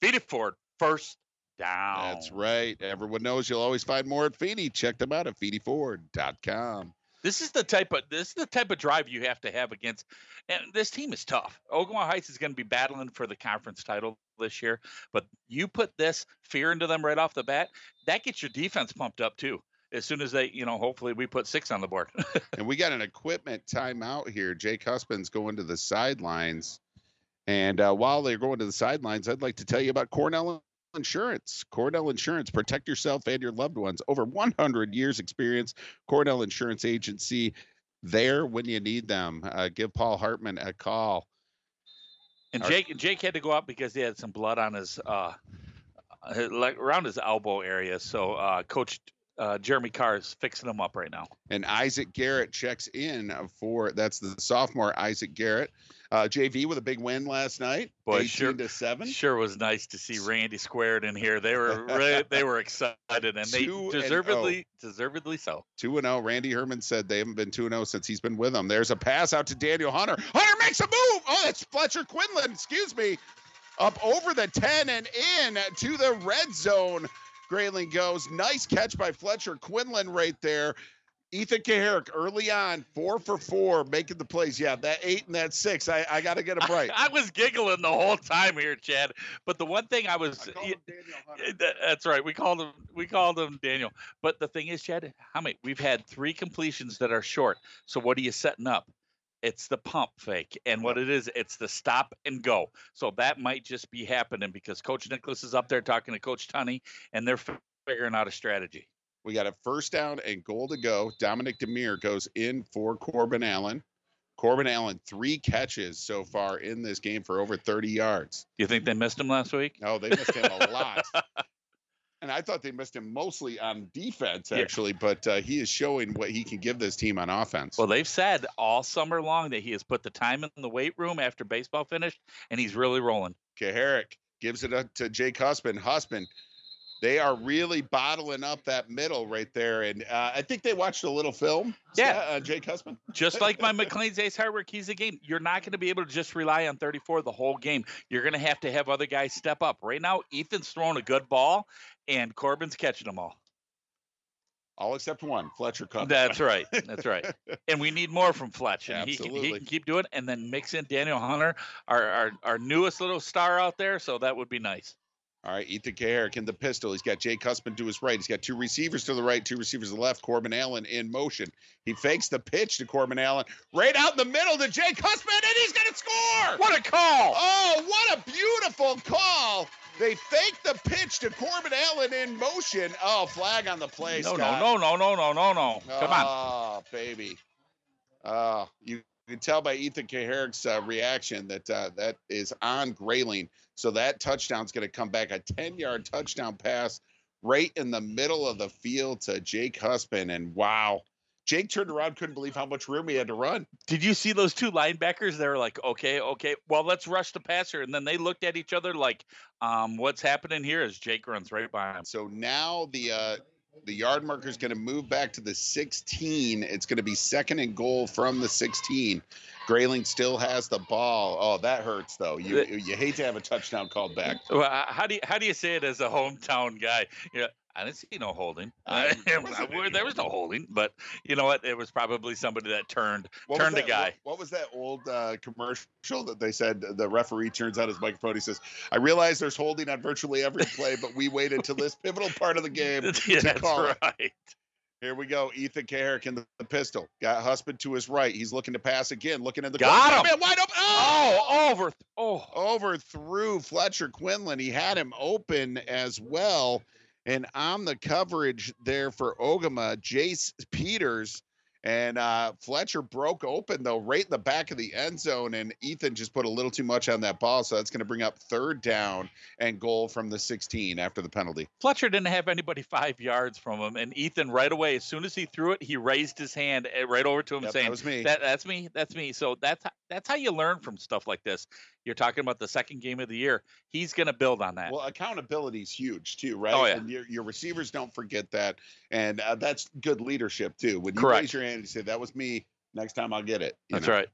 Feeney Ford, first down. That's right. Everyone knows you'll always find more at Feeney. Check them out at FeeneyFord.com. This is the type of this is the type of drive you have to have against and this team is tough. Ogemaw Heights is going to be battling for the conference title this year, but you put this fear into them right off the bat, that gets your defense pumped up too. As soon as they, you know, hopefully we put six on the board. and we got an equipment timeout here. Jake Husband's going to the sidelines. And uh, while they're going to the sidelines, I'd like to tell you about Cornell Insurance. Cornell Insurance, protect yourself and your loved ones. Over 100 years experience. Cornell Insurance Agency, there when you need them. Uh, give Paul Hartman a call. And Jake, Jake had to go out because he had some blood on his, uh, like around his elbow area. So uh, Coach uh, Jeremy Carr is fixing him up right now. And Isaac Garrett checks in for that's the sophomore Isaac Garrett. Uh, JV with a big win last night, Boy, 18 sure, to seven. Sure was nice to see Randy squared in here. They were re- they were excited and they deservedly and deservedly so. Two and zero. Randy Herman said they haven't been two and zero since he's been with them. There's a pass out to Daniel Hunter. Hunter makes a move. Oh, that's Fletcher Quinlan. Excuse me. up over the 10 and in to the red zone. Grayling goes. Nice catch by Fletcher Quinlan right there. Ethan Kaharick early on, four for four, making the plays. Yeah, that eight and that six. I, I got to get him right. I, I, was giggling the whole time here, Chad. But the one thing I was, I that's right. We called him, we called him Daniel. But the thing is, Chad, how many? We've had three completions that are short. So what are you setting up? It's the pump fake. And what it is, it's the stop and go. So that might just be happening because Coach Nicholas is up there talking to Coach Tunney, and they're figuring out a strategy. We got a first down and goal to go. Dominic Demir goes in for Corbin Allen. Corbin Allen, three catches so far in this game for over 30 yards. Do You think they missed him last week? No, they missed him a lot. and I thought they missed him mostly on defense, actually, yeah. but uh, he is showing what he can give this team on offense. Well, they've said all summer long that he has put the time in the weight room after baseball finished, and he's really rolling. Kaharick gives it up to Jake Husband. Husband they are really bottling up that middle right there. And uh, I think they watched a little film. Yeah, uh, Jake Husband. Just like my McLean's Ace Hardware Keys of game, you're not going to be able to just rely on 34 the whole game. You're going to have to have other guys step up. Right now, Ethan's throwing a good ball, and Corbin's catching them all. All except one, Fletcher Cup. That's right. That's right. and we need more from Fletcher. And Absolutely. He can, he can keep doing it and then mix in Daniel Hunter, our, our, our newest little star out there. So that would be nice. All right, Ethan Kaharick in the pistol. He's got Jake Husband to his right. He's got two receivers to the right, two receivers to the left. Corbin Allen in motion. He fakes the pitch to Corbin Allen, right out in the middle to Jake Husband, and he's going to score. What a call! Oh, what a beautiful call! They fake the pitch to Corbin Allen in motion. Oh, flag on the play. No, Scott. no, no, no, no, no, no, no. Come on. Oh, baby. Oh, you you can tell by Ethan Kaharick's uh, reaction that uh, that is on Grayling. So that touchdown's going to come back a 10 yard touchdown pass right in the middle of the field to Jake Husband. And wow, Jake turned around, couldn't believe how much room he had to run. Did you see those two linebackers? They were like, okay, okay, well, let's rush the passer. And then they looked at each other like, um, what's happening here as Jake runs right by him. So now the uh, the yard marker is going to move back to the 16. It's going to be second and goal from the 16. Grayling still has the ball. Oh, that hurts though. You you hate to have a touchdown called back. Well, how do you, how do you say it as a hometown guy? Yeah, I didn't see no holding. Uh, there was no holding, but you know what? It was probably somebody that turned what turned the guy. What, what, was that old uh, commercial that they said the referee turns on his microphone? He says, "I realize there's holding on virtually every play, but we waited to this pivotal part of the game yeah, to call right. it." Here we go. Ethan Kaharick in the, the, pistol. Got Husband to his right. He's looking to pass again. Looking at the got goal. him. Man, wide open. Oh! oh, over. Oh, overthrew Fletcher Quinlan. He had him open as well. And on the coverage there for Ogemaw, Jace Peters and uh, Fletcher broke open though, right in the back of the end zone, and Ethan just put a little too much on that ball, so that's going to bring up third down and goal from the 16 after the penalty. Fletcher didn't have anybody five yards from him, and Ethan right away, as soon as he threw it, he raised his hand eh, right over to him, yep, saying, "That was me. That, that's me. That's me." So that's that's how you learn from stuff like this. You're talking about the second game of the year. He's going to build on that. Well, accountability is huge too, right? Oh, yeah. And your, your receivers don't forget that, and uh, that's good leadership too. When you Correct. raise your hand and say, "That was me," next time I'll get it. you That's know? right.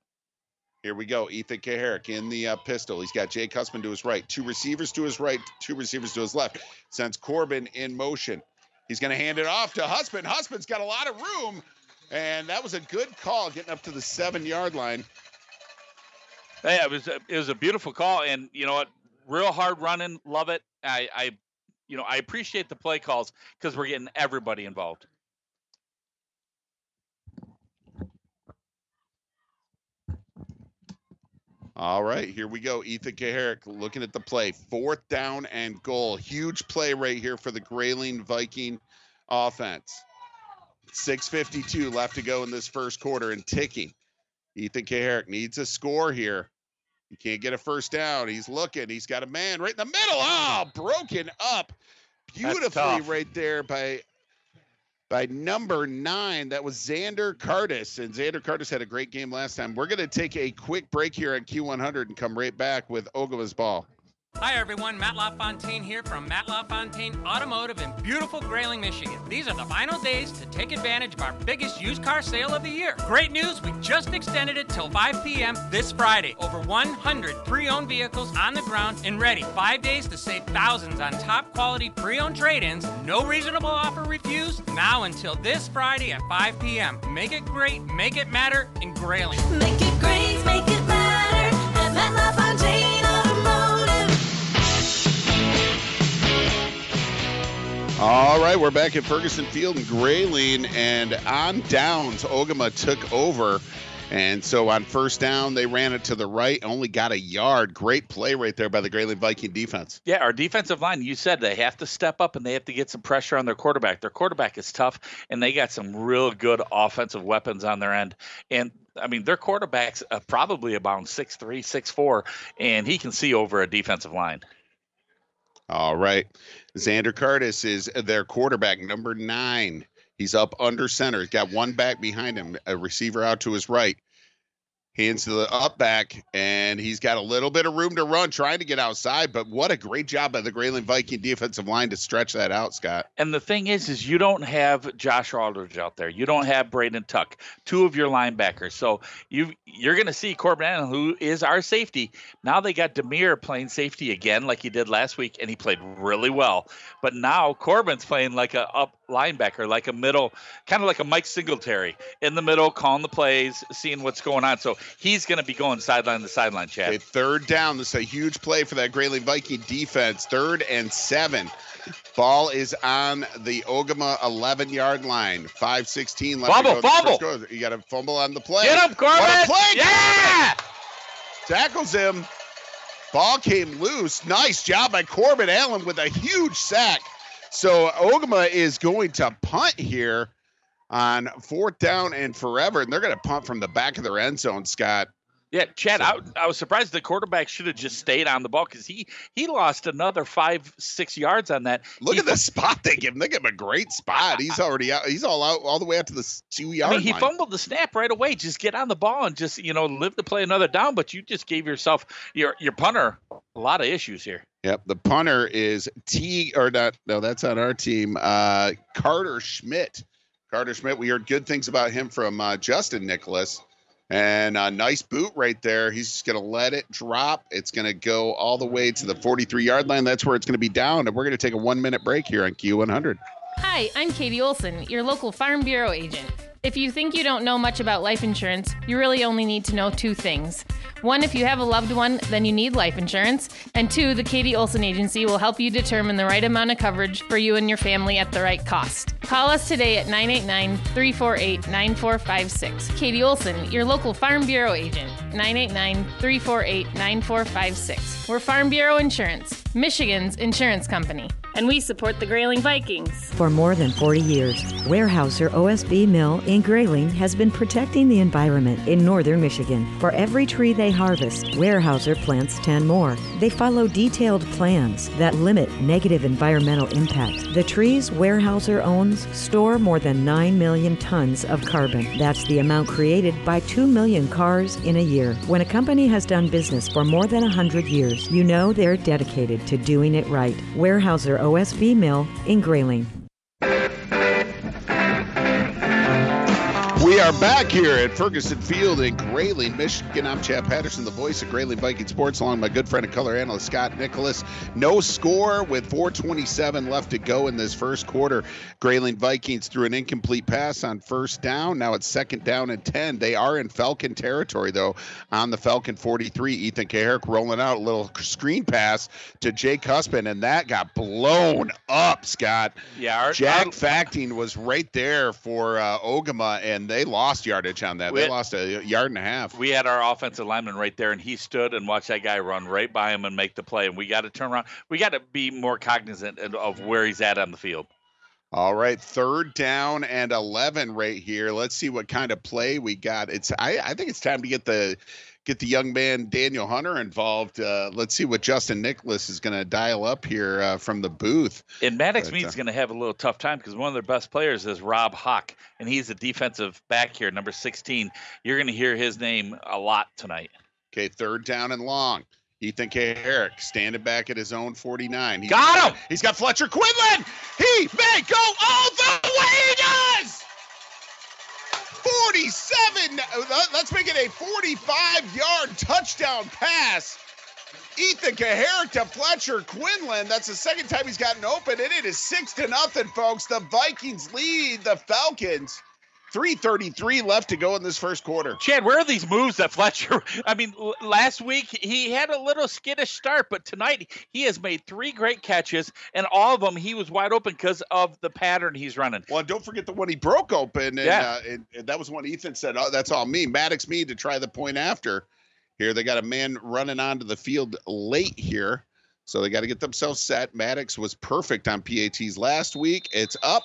Here we go. Ethan Kaharick in the uh, pistol. He's got Jay Husband to his right, two receivers to his right, two receivers to his left. Sends Corbin in motion. He's going to hand it off to Husband. Husband's got a lot of room, and that was a good call getting up to the seven yard line. Yeah, it was a, it was a beautiful call, and you know what? Real hard running, love it. I, I you know, I appreciate the play calls because we're getting everybody involved. All right, here we go. Ethan Kaharick looking at the play. Fourth down and goal. Huge play right here for the Grayling Viking offense. 6.52 left to go in this first quarter and ticking. Ethan Kaharick needs a score here. He can't get a first down. He's looking. He's got a man right in the middle. Oh, broken up beautifully right there by by number nine. That was Xander Cardis. And Xander Cardis had a great game last time. We're going to take a quick break here at Q100 and come right back with Ogemaw's ball. Hi everyone, Matt LaFontaine here from Matt LaFontaine Automotive in beautiful Grayling, Michigan. These are the final days to take advantage of our biggest used car sale of the year. Great news, we just extended it till 5 p.m. this Friday. Over 100 pre-owned vehicles on the ground and ready. Five days to save thousands on top quality pre-owned trade-ins. No reasonable offer refused. Now until this Friday at 5 p.m. Make it great, make it matter in Grayling. Make it great, make it matter at Matt LaFontaine All right, we're back at Ferguson Field in Grayling, and on downs, Ogemaw took over. And so on first down, they ran it to the right, only got a yard. Great play right there by the Grayling Viking defense. Yeah, our defensive line, you said they have to step up and they have to get some pressure on their quarterback. Their quarterback is tough, and they got some real good offensive weapons on their end. And I mean, their quarterback's uh, probably about 6'3, 6'4, and he can see over a defensive line. All right. Xander Curtis is their quarterback, number nine. He's up under center. He's got one back behind him, a receiver out to his right. Hands to the up back, and he's got a little bit of room to run, trying to get outside. But what a great job by the Grayling Viking defensive line to stretch that out, Scott. And the thing is, is you don't have Josh Aldrich out there. You don't have Braden Tuck, two of your linebackers. So you you're going to see Corbin Allen, who is our safety. Now they got Demir playing safety again, like he did last week, and he played really well. But now Corbin's playing like a up linebacker, like a middle, kind of like a Mike Singletary in the middle, calling the plays, seeing what's going on. So he's going to be going sideline to sideline, Chad. Okay, third down. This is a huge play for that Grayling Viking defense. Third and seven. Ball is on the Ogemaw 11 yard line. 516 left. Fumble, to go in the first fumble. You got a fumble on the play. Get him, Corbin! What a play! Yeah! Tackles him. Ball came loose. Nice job by Corbin Allen with a huge sack. So Ogemaw is going to punt here on fourth down and forever, and they're going to punt from the back of their end zone, Scott. Yeah, Chad, I, I was surprised the quarterback should have just stayed on the ball because he he lost another five six yards on that. Look He at the spot they give him. They give him a great spot. He's already out. He's all out all the way out to the two yard I mean, he line. fumbled the snap right away. Just get on the ball and just you know live to play another down. But you just gave yourself your your punter a lot of issues here. Yep, the punter is T or not? No, that's on our team. Uh, Karter Schmitt. Karter Schmitt. We heard good things about him from uh, Justin Nicholas, and a nice boot right there. He's just gonna let it drop. It's gonna go all the way to the 43 yard line. That's where it's gonna be down, and we're gonna take a one minute break here on Q100. Hi, I'm Katie Olson, your local Farm Bureau agent. If you think you don't know much about life insurance, you really only need to know two things. One, if you have a loved one, then you need life insurance. And two, the Katie Olson Agency will help you determine the right amount of coverage for you and your family at the right cost. Call us today at 989 348 9456. Katie Olson, your local Farm Bureau agent. 989 348 9456. We're Farm Bureau Insurance, Michigan's insurance company. And we support the Grayling Vikings. For more than 40 years, Weyerhaeuser OSB Mill in Grayling has been protecting the environment in northern Michigan. For every tree they harvest, Weyerhaeuser plants 10 more. They follow detailed plans that limit negative environmental impact. The trees Weyerhaeuser owns store more than 9 million tons of carbon. That's the amount created by 2 million cars in a year. When a company has done business for more than 100 years, you know they're dedicated to doing it right. Weyerhaeuser OSB Mill in Grayling. We are back here at Ferguson Field in Grayling, Michigan. I'm Chad Patterson, the voice of Grayling Viking Sports, along with my good friend and color analyst Scott Nicholas. No score with 4:27 left to go in this first quarter. Grayling Vikings threw an incomplete pass on first down. Now it's second down and 10. They are in Falcon territory though. On the Falcon 43, Ethan Kaharick rolling out a little screen pass to Jake Husband, and that got blown up. Scott. Yeah, our, Jack our- Facting was right there for uh, Ogemaw, and they lost yardage on that. We They had- lost a yard and a half. we had our offensive lineman right there, and he stood and watched that guy run right by him and make the play. And we got to turn around. We got to be more cognizant of- of where he's at on the field. All right, third down and eleven right here. Let's see what kind of play we got. It's I, I think it's time to get the get the young man Daniel Hunter involved. Uh, let's see what Justin Nicholas is going to dial up here uh, from the booth. And Maddox But, Mead's uh, going to have a little tough time because one of their best players is Rob Hawk, and he's a defensive back here, number 16. You're going to hear his name a lot tonight. Okay, third down and long. Ethan Kaharick standing back at his own 49. He's Got him! He's got Fletcher Quinlan. He may go all the way. He does. 47. Uh, let's make it a 45 yard touchdown pass. Ethan Kaharick to Fletcher Quinlan. That's the second time he's gotten open, and it is six to nothing, folks. The Vikings lead the Falcons. 333 left to go in this first quarter. Chad, where are these moves that Fletcher? I mean, l- last week he had a little skittish start, but tonight he has made three great catches, and all of them he was wide open because of the pattern he's running. Well, and don't forget the one he broke open, and, Yeah. uh, and, and that was one Ethan said, "Oh, that's all me." Maddox me to try the point after. Here they got a man running onto the field late here, so they got to get themselves set. Maddox was perfect on PATs last week. It's up.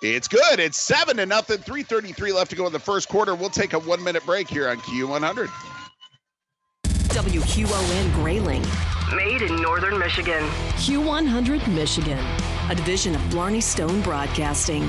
It's good. It's seven to nothing. Three thirty-three left to go in the first quarter. We'll take a one-minute break here on Q100. WQON Grayling. Made in northern Michigan. Q100 Michigan. A division of Blarney Stone Broadcasting.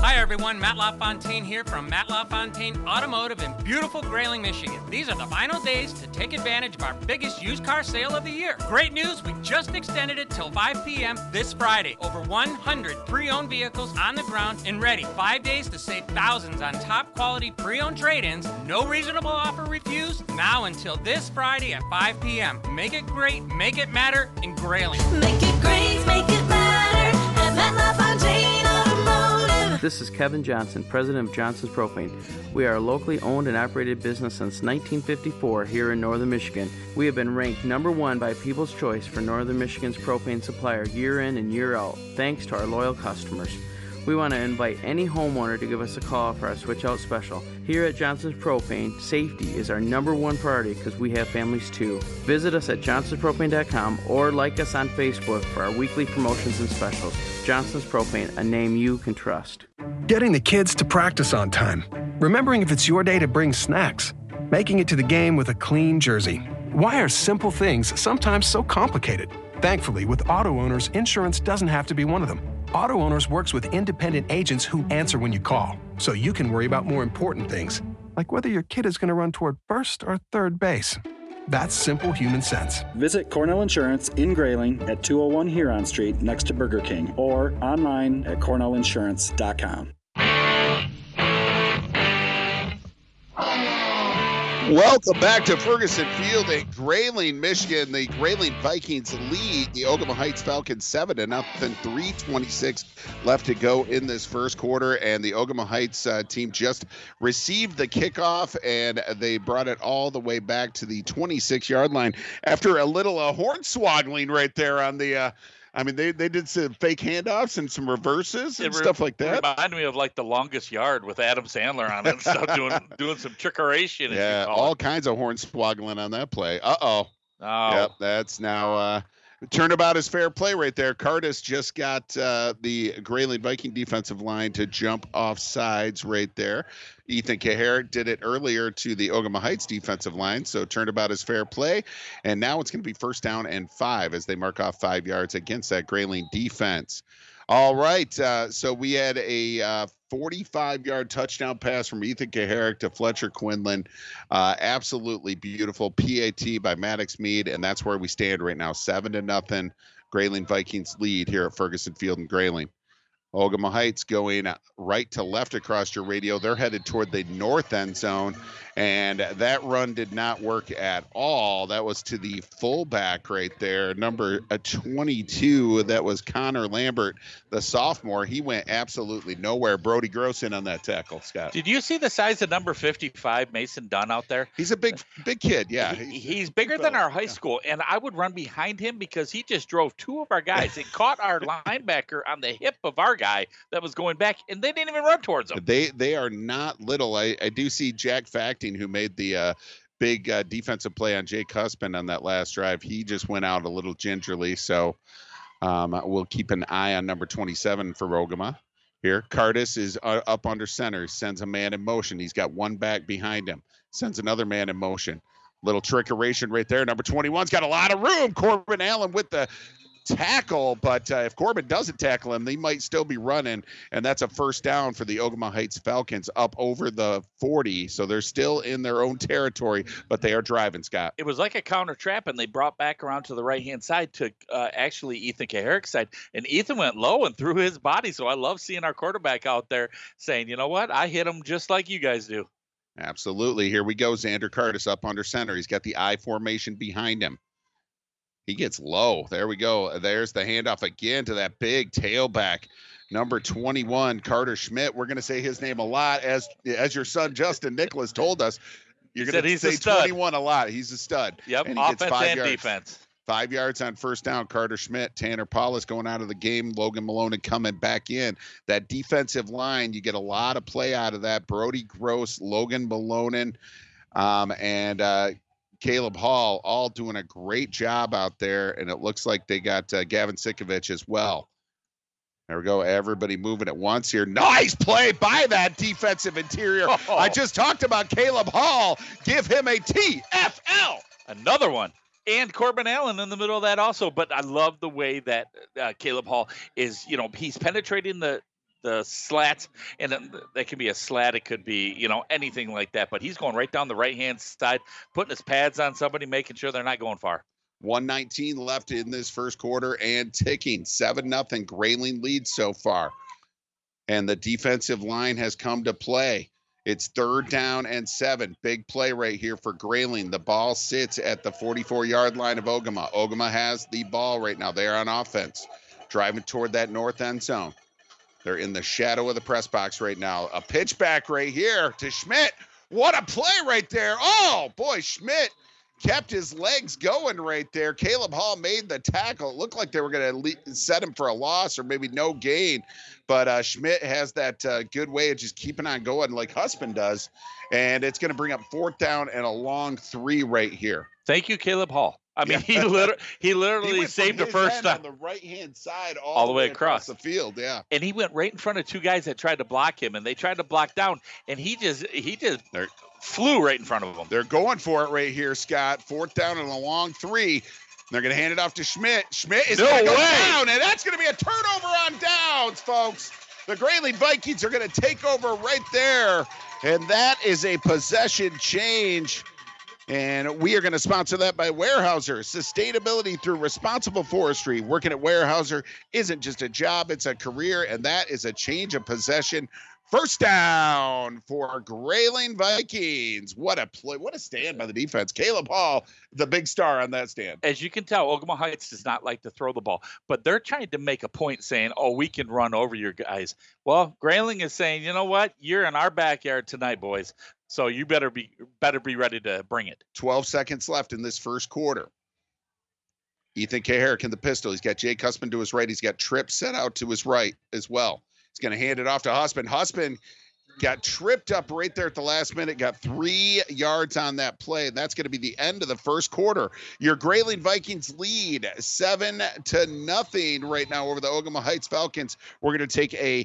Hi everyone, Matt LaFontaine here from Matt LaFontaine Automotive in beautiful Grayling, Michigan. These are the final days to take advantage of our biggest used car sale of the year. Great news, we just extended it till 5 p.m. this Friday. Over 100 pre-owned vehicles on the ground and ready. Five days to save thousands on top quality pre-owned trade-ins. No reasonable offer refused. Now until this Friday at 5 p.m. Make it great, make it matter in Grayling. Make it great, make it This is Kevin Johnson, president of Johnson's Propane. We are a locally owned and operated business since 1954 here in northern Michigan. We have been ranked number one by People's Choice for northern Michigan's propane supplier year in and year out, thanks to our loyal customers. We want to invite any homeowner to give us a call for our switch out special. Here at Johnson's Propane, safety is our number one priority because we have families too. Visit us at johnsonspropane.com or like us on Facebook for our weekly promotions and specials. Johnson's Propane, a name you can trust. Getting the kids to practice on time. Remembering if it's your day to bring snacks. Making it to the game with a clean jersey. Why are simple things sometimes so complicated? Thankfully, with auto owners, insurance doesn't have to be one of them. Auto Owners works with independent agents who answer when you call, so you can worry about more important things, like whether your kid is going to run toward first or third base. That's simple human sense. Visit Cornell Insurance in Grayling at 201 Huron Street next to Burger King or online at cornellinsurance.com. Welcome back to Ferguson Field in Grayling, Michigan. The Grayling Vikings lead the Ogemaw Heights Falcons seven to nothing. Three twenty-six left to go in this first quarter, and the Ogemaw Heights uh, team just received the kickoff, and they brought it all the way back to the twenty-six-yard line after a little uh, hornswoggling right there on the. Uh, I mean, they, they did some fake handoffs and some reverses and It stuff like that. It reminded me of like the longest yard with Adam Sandler on it and stuff, doing doing some trickeration. Yeah, all it. kinds of horn hornswoggling on that play. Uh oh. Oh. Yep, that's now uh turnabout is fair play right there. Cardis just got uh the Grayling Viking defensive line to jump off sides right there. Ethan Kaharick did it earlier to the Ogemaw Heights defensive line, so turnabout is fair play. And now it's going to be first down and five as they mark off five yards against that Grayling defense. All right. Uh, so we had a uh, 45 yard touchdown pass from Ethan Kaharick to Fletcher Quinlan. Uh, absolutely beautiful PAT by Maddox Mead. And that's where we stand right now seven to nothing. Grayling Vikings lead here at Ferguson Field in Grayling. Ogemaw Heights going right to left across your radio. They're headed toward the north end zone, and that run did not work at all. That was to the fullback right there, number uh, 22. That was Connor Lambert, the sophomore. He went absolutely nowhere. Brody Gross in on that tackle, Scott. Did you see the size of number 55, Mason Dunn, out there? He's a big, big kid. Yeah, He- he's bigger than our high school, and I would run behind him because he just drove two of our guys. It caught our linebacker on the hip of our guy that was going back, and they didn't even run towards him. They they are not little. I, I do see Jack Facting who made the uh, big uh, defensive play on Jay Husband on that last drive. He just went out a little gingerly, so um, we'll keep an eye on number 27 for Rogama. Here, Cardis is uh, up under center, sends a man in motion. He's got one back behind him, sends another man in motion. Little trickeration right there. Number 21's got a lot of room. Corbin Allen with the tackle, but uh, if Corbin doesn't tackle him, they might still be running, and that's a first down for the Ogemaw Heights Falcons up over the 40. So they're still in their own territory, but they are driving, Scott. It was like a counter trap, and they brought back around to the right hand side to uh, actually Ethan Kaharick's side, and Ethan went low and threw his body. So I love seeing our quarterback out there saying, "You know what? I hit him just like you guys do." Absolutely. Here we go. Xander Curtis up under center. He's got the I formation behind him. He gets low. There we go. There's the handoff again to that big tailback, number 21, Karter Schmitt. We're going to say his name a lot, as as your son Justin Nicholas told us. You're going to say 21 a lot. He's a stud. Yep, And offense five and yards. defense. Five yards on first down. Karter Schmitt, Tanner Paulus going out of the game. Logan Malone coming back in. That defensive line, you get a lot of play out of that. Brody Gross, Logan Malone, um, and uh, Caleb Hall all doing a great job out there. And it looks like they got uh, Gavin Sikovich as well. There we go. Everybody moving at once here. Nice play by that defensive interior. Oh. I just talked about Caleb Hall. Give him a TFL. Another one. And Corbin Allen in the middle of that also. But I love the way that uh, Caleb Hall is, you know, he's penetrating the the slats, and that could be a slat, it could be, you know, anything like that. But he's going right down the right hand side, putting his pads on somebody, making sure they're not going far. 119 left in this first quarter and ticking. 7 nothing. Grayling leads so far. And the defensive line has come to play. It's third down and seven. Big play right here for Grayling. The ball sits at the 44 yard line of Ogemaw. Ogemaw has the ball right now. They're on offense, driving toward that north end zone. They're in the shadow of the press box right now. A pitch back right here to Schmitt. What a play right there. Oh, boy, Schmitt kept his legs going right there. Caleb Hall made the tackle. It looked like they were going to set him for a loss or maybe no gain, but uh, Schmitt has that uh, good way of just keeping on going like Husband does, and it's going to bring up fourth down and a long three right here. Thank you, Caleb Hall. I mean, he literally he literally went from saved the first time on the right hand side all, all the way across the field. Yeah. and he went right in front of two guys that tried to block him, and they tried to block down, and he just he just flew right in front of them. They're going for it right here, Scott. Fourth down and a long three. They're going to hand it off to Schmitt. Schmitt is No going to go down, and that's going to be a turnover on downs, folks. The Grayling Vikings are going to take over right there, and that is a possession change. And we are going to sponsor that by Weyerhaeuser. Sustainability through responsible forestry. Working at Weyerhaeuser isn't just a job, it's a career, and that is a change of possession. First down for Grayling Vikings. What a play. What a stand by the defense. Caleb Hall, the big star on that stand. As you can tell, Ogemaw Heights does not like to throw the ball, but they're trying to make a point saying, "Oh, we can run over your guys." Well, Grayling is saying, "You know what? You're in our backyard tonight, boys. So you better be better be ready to bring it." 12 seconds left in this first quarter. Ethan Kaharick in the pistol. He's got Jay Husband to his right. He's got Tripp set out to his right as well. He's going to hand it off to Husband. Husband got tripped up right there at the last minute, got three yards on that play, and that's going to be the end of the first quarter. Your Grayling Vikings lead seven to nothing right now over the Ogemaw Heights Falcons. We're going to take a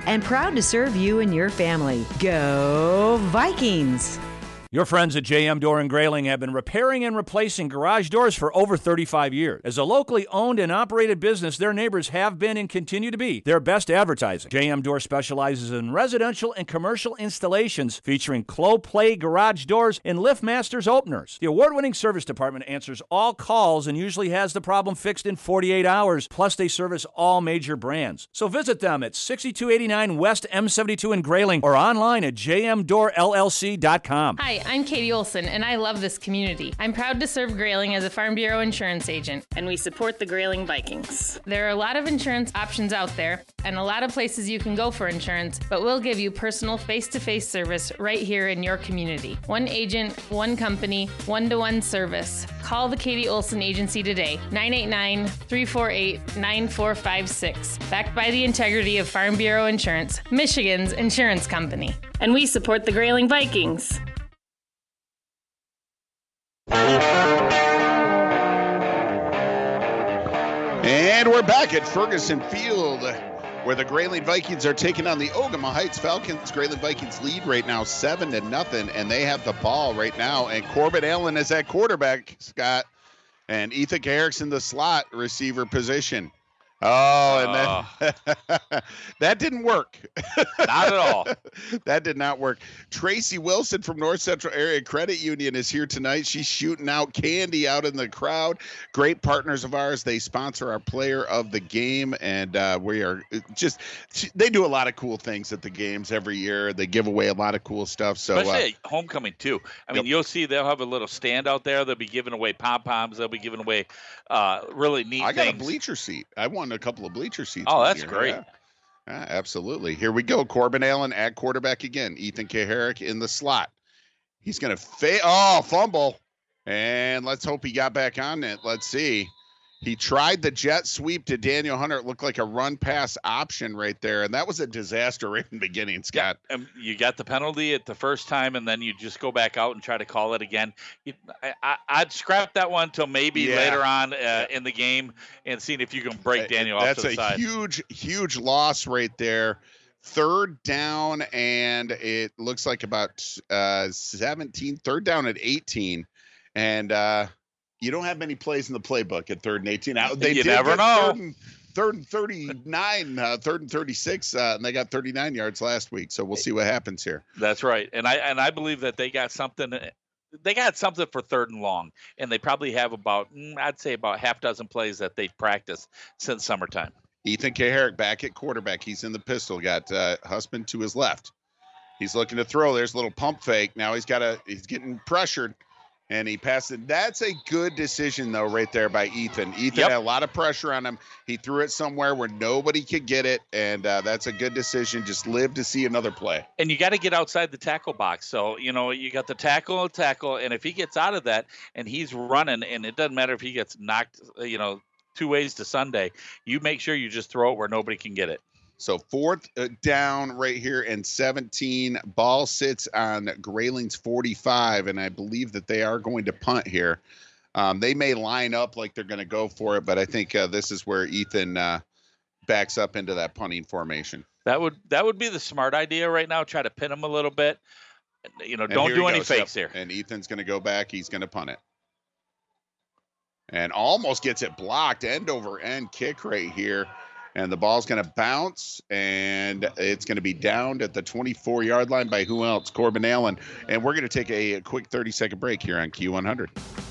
and proud to serve you and your family. Go Vikings! Your friends at JM Door and Grayling have been repairing and replacing garage doors for over 35 years. As a locally owned and operated business, their neighbors have been and continue to be their best advertising. JM Door specializes in residential and commercial installations featuring Clopay garage doors and LiftMasters openers. The award-winning service department answers all calls and usually has the problem fixed in 48 hours. Plus, they service all major brands. So visit them at 6289 West M72 in Grayling or online at jmdoorllc.com. Hi, Hi, I'm Katie Olson, and I love this community. I'm proud to serve Grayling as a Farm Bureau insurance agent, and we support the Grayling Vikings. There are a lot of insurance options out there, and a lot of places you can go for insurance, but we'll give you personal face to face service right here in your community. One agent, one company, one to one service. Call the Katie Olson Agency today, 989 348 9456. Backed by the integrity of Farm Bureau Insurance, Michigan's insurance company. And we support the Grayling Vikings. And we're back at Ferguson Field, where the Grayling Vikings are taking on the Ogemaw Heights Falcons. Grayling Vikings lead right now, seven to nothing, and they have the ball right now. And Corbin Allen is at quarterback, Scott, and Ethan Kaharick's in the slot receiver position. Oh, and that that didn't work. Not at all. that did not work. Tracy Wilson from North Central Area Credit Union is here tonight. She's shooting out candy out in the crowd. Great partners of ours. They sponsor our player of the game, and uh, we are just they do a lot of cool things at the games every year. They give away a lot of cool stuff. So uh, Especially at homecoming too. I mean, you'll see they'll have a little stand out there. They'll be giving away pom poms. They'll be giving away uh, really neat I got things. a bleacher seat. I won a couple of bleacher seats. Oh, that's great. Yeah. Yeah, absolutely. Here we go. Corbin Allen at quarterback again. Ethan Kaharick in the slot. He's going to fail. Oh, fumble. And let's hope he got back on it. Let's see. He tried the jet sweep to Daniel Hunter. It looked like a run pass option right there. And that was a disaster right in the beginning, Scott. Um, you got the penalty at the first time, and then you just go back out and try to call it again. You, I, I'd scrap that one till maybe Yeah. later on uh, in the game and seeing if you can break Daniel off That's a side. huge, huge loss right there. Third down, and it looks like about uh, 17, third down at 18. And uh, you don't have many plays in the playbook at third and 18. Now, they You did never know. Third and, third and 39, uh, third and 36, uh, and they got 39 yards last week. So we'll see what happens here. That's right, and I and I believe that they got something. They got something for third and long, and they probably have about mm, I'd say about half dozen plays that they've practiced since summertime. Ethan Kaharick back at quarterback. He's in the pistol. Got uh, Husband to his left. He's looking to throw. There's a little pump fake. Now he's got a. He's getting pressured, and he passed it. That's a good decision though, right there by Ethan. Ethan Yep. had a lot of pressure on him. He threw it somewhere where nobody could get it, and uh, that's a good decision. Just live to see another play. And you got to get outside the tackle box. So you know you got the tackle, tackle, and if he gets out of that and he's running, and it doesn't matter if he gets knocked, you know, two ways to Sunday, you make sure you just throw it where nobody can get it. So fourth uh, down right here and 17. Ball sits on Grayling's 45, and I believe that they are going to punt here. Um, they may line up like they're going to go for it, but I think uh, this is where Ethan uh, backs up into that punting formation. That would that would be the smart idea right now. Try to pin him a little bit. You know, don't do any goes. Yep. fakes here. And Ethan's going to go back. He's going to punt it. And almost gets it blocked, end over end kick right here. And the ball's going to bounce, and it's going to be downed at the 24 yard line by who else? Corbin Allen. And we're going to take a, quick 30 second break here on Q100.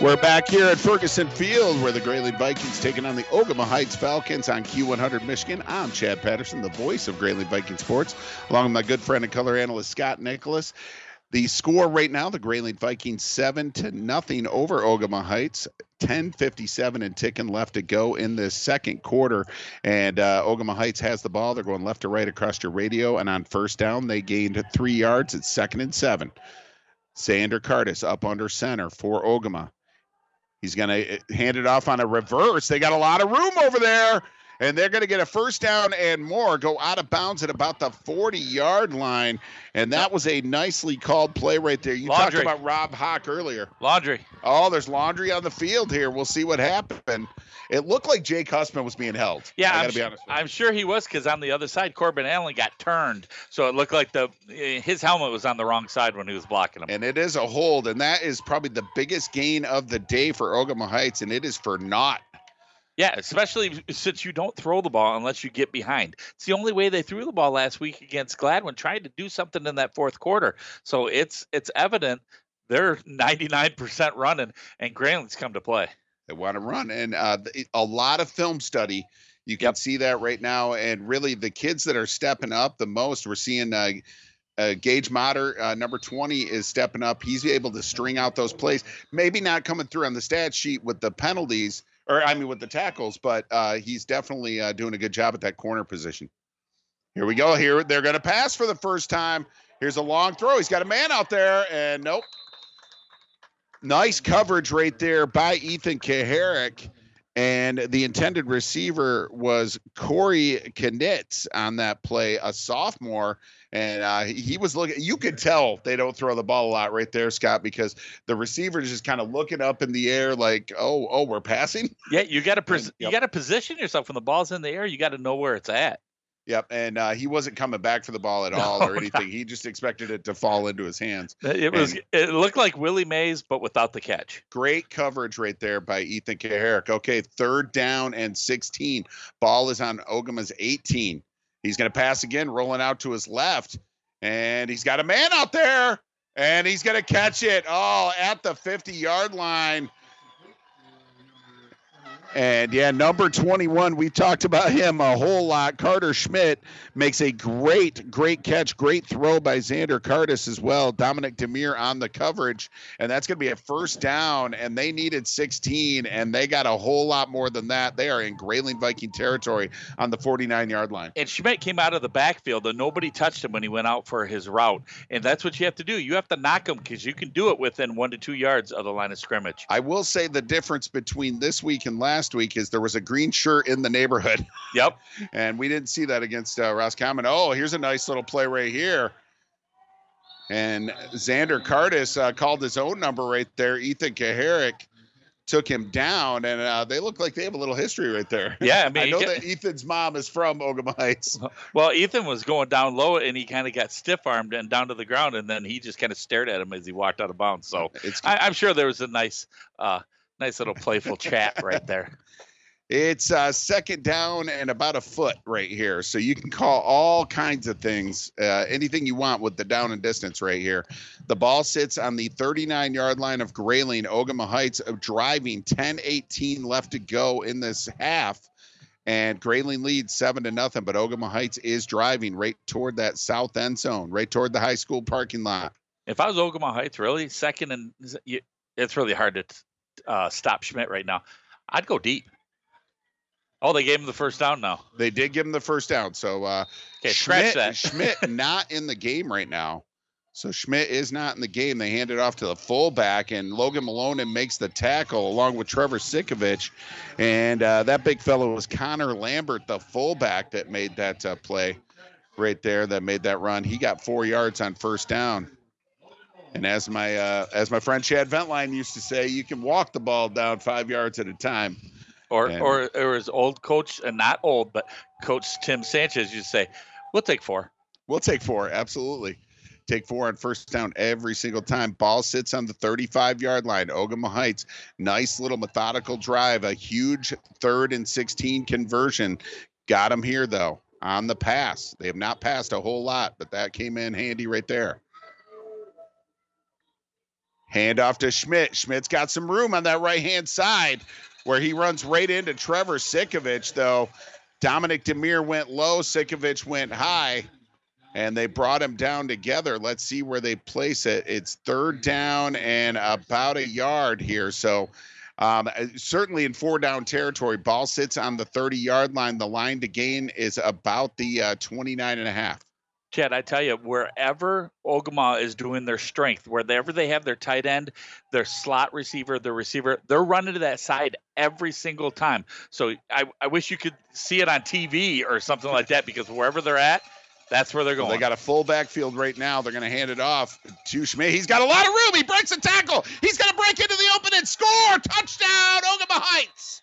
We're back here at Ferguson Field where the Grayling Vikings taking on the Ogemaw Heights Falcons on Q100 Michigan. I'm Chad Patterson, the voice of Grayling Viking Sports, along with my good friend and color analyst Scott Nicholas. The score right now, the Grayling Vikings seven to nothing over Ogemaw Heights. 10:57 and ticking left to go in this second quarter, and uh, Ogemaw Heights has the ball. They're going left to right across your radio, and on first down they gained three yards. It's second and seven. Xander Curtis up under center for Ogemaw. He's going to eh, hand it off on a reverse. They got a lot of room over there. and they're going to get a first down and more, go out of bounds at about the 40 yard line. And that was a nicely called play right there. You Laundry. talked about Rob Hawk earlier. Laundry. Oh, there's laundry on the field here. We'll see what happened. It looked like Jake Husband was being held. Yeah, I I'm, got to be honest. I'm sure he was because on the other side, Corbin Allen got turned, so it looked like the his helmet was on the wrong side when he was blocking him. And it is a hold, and that is probably the biggest gain of the day for Ogemaw Heights, and it is for naught. Yeah, especially since you don't throw the ball unless you get behind. It's the only way they threw the ball last week against Gladwin, trying to do something in that fourth quarter. So it's it's evident they're 99% running, and Grayling's come to play. They want to run, and uh, a lot of film study. You can see that right now, and really the kids that are stepping up the most. We're seeing uh, uh, Gage Motter, uh, number 20, is stepping up. He's able to string out those plays. Maybe not coming through on the stat sheet with the penalties, or I mean with the tackles, but uh, he's definitely uh, doing a good job at that corner position. Here we go. Here they're going to pass for the first time. Here's a long throw. He's got a man out there, and nope. Nice coverage right there by Ethan Kaharick. And the intended receiver was Corey Knitz on that play, a sophomore. And uh, he was looking, you could tell they don't throw the ball a lot right there, Scott, because the receiver is just kind of looking up in the air like, oh, oh, we're passing. Yeah, you got to pres- And- you yep. got to position yourself when the ball's in the air. You got to know where it's at. Yep. And uh, he wasn't coming back for the ball at all or anything. He just expected it to fall into his hands. It was And- it looked like Willie Mays, but without the catch. Great coverage right there by Ethan Kaharick. Okay, third down and 16. Ball is on Ogemaw's 18. He's going to pass again, rolling out to his left. And he's got a man out there. And he's going to catch it. Oh, at the 50 yard line. And yeah, number 21, we talked about him a whole lot. Karter Schmitt makes a great, great catch, great throw by Xander Curtis as well. Dominic Demir on the coverage, and that's going to be a first down. And they needed 16, and they got a whole lot more than that. They are in Grayling Viking territory on the 49 yard line. And Schmitt came out of the backfield, and nobody touched him when he went out for his route. And that's what you have to do. You have to knock him because you can do it within one to two yards of the line of scrimmage. I will say the difference between this week and last week is there was a green shirt in the neighborhood. Yep. and we didn't see that against uh, Roscommon. Oh, here's a nice little play right here. And Xander Curtis uh, called his own number right there. Ethan Kaharick took him down, and uh, they look like they have a little history right there. Yeah, I mean, I know that Ethan's mom is from Ogemaw Heights. Well, Ethan was going down low, and he kind of got stiff armed and down to the ground, and then he just kind of stared at him as he walked out of bounds. So I, I'm sure there was a nice, uh, nice little playful chat right there. It's uh, second down and about a foot right here. So you can call all kinds of things, uh, anything you want with the down and distance right here. The ball sits on the 39 yard line of Grayling. Ogemaw Heights of driving 10 18 left to go in this half. And Grayling leads seven to nothing, but Ogemaw Heights is driving right toward that south end zone, right toward the high school parking lot. If I was Ogemaw Heights, really second and it's really hard to uh, stop Schmitt right now. I'd go deep. Oh, they gave him the first down now. They did give him the first down. So uh, Okay, Schmitt. Schmitt not in the game right now. So Schmitt is not in the game. They hand it off to the fullback, and Logan Malone makes the tackle along with Trevor Sikovich. And uh, that big fellow was Connor Lambert, the fullback that made that uh, play right there, that made that run. He got four yards on first down. And as my uh, as my friend Chad Ventline used to say, you can walk the ball down five yards at a time. Or, And- or, or as old coach, and not old, but Coach Tim Sanchez used to say, "We'll take four. We'll take four. Absolutely. Take four on first down every single time. Ball sits on the 35 yard line. Ogemaw Heights. Nice little methodical drive. A huge third and 16 conversion. Got them here, though, on the pass. They have not passed a whole lot, but that came in handy right there. Hand off to Schmitt. Schmitt's got some room on that right hand side where he runs right into Trevor Sikovich, though. Dominic Demir went low, Sikovich went high, and they brought him down together. Let's see where they place it. It's third down and about a yard here. So, um, certainly in four down territory, ball sits on the 30 yard line. The line to gain is about the uh, 29 and a half. Chad, I tell you, wherever Ogemaw is doing their strength, wherever they have their tight end, their slot receiver, their receiver, they're running to that side every single time. So I, I wish you could see it on TV or something like that because wherever they're at, that's where they're Well, going. they got a full backfield right now. They're going to hand it off to Schmitt. He's got a lot of room. He breaks a tackle. He's going to break into the open and score. Touchdown, Ogemaw Heights.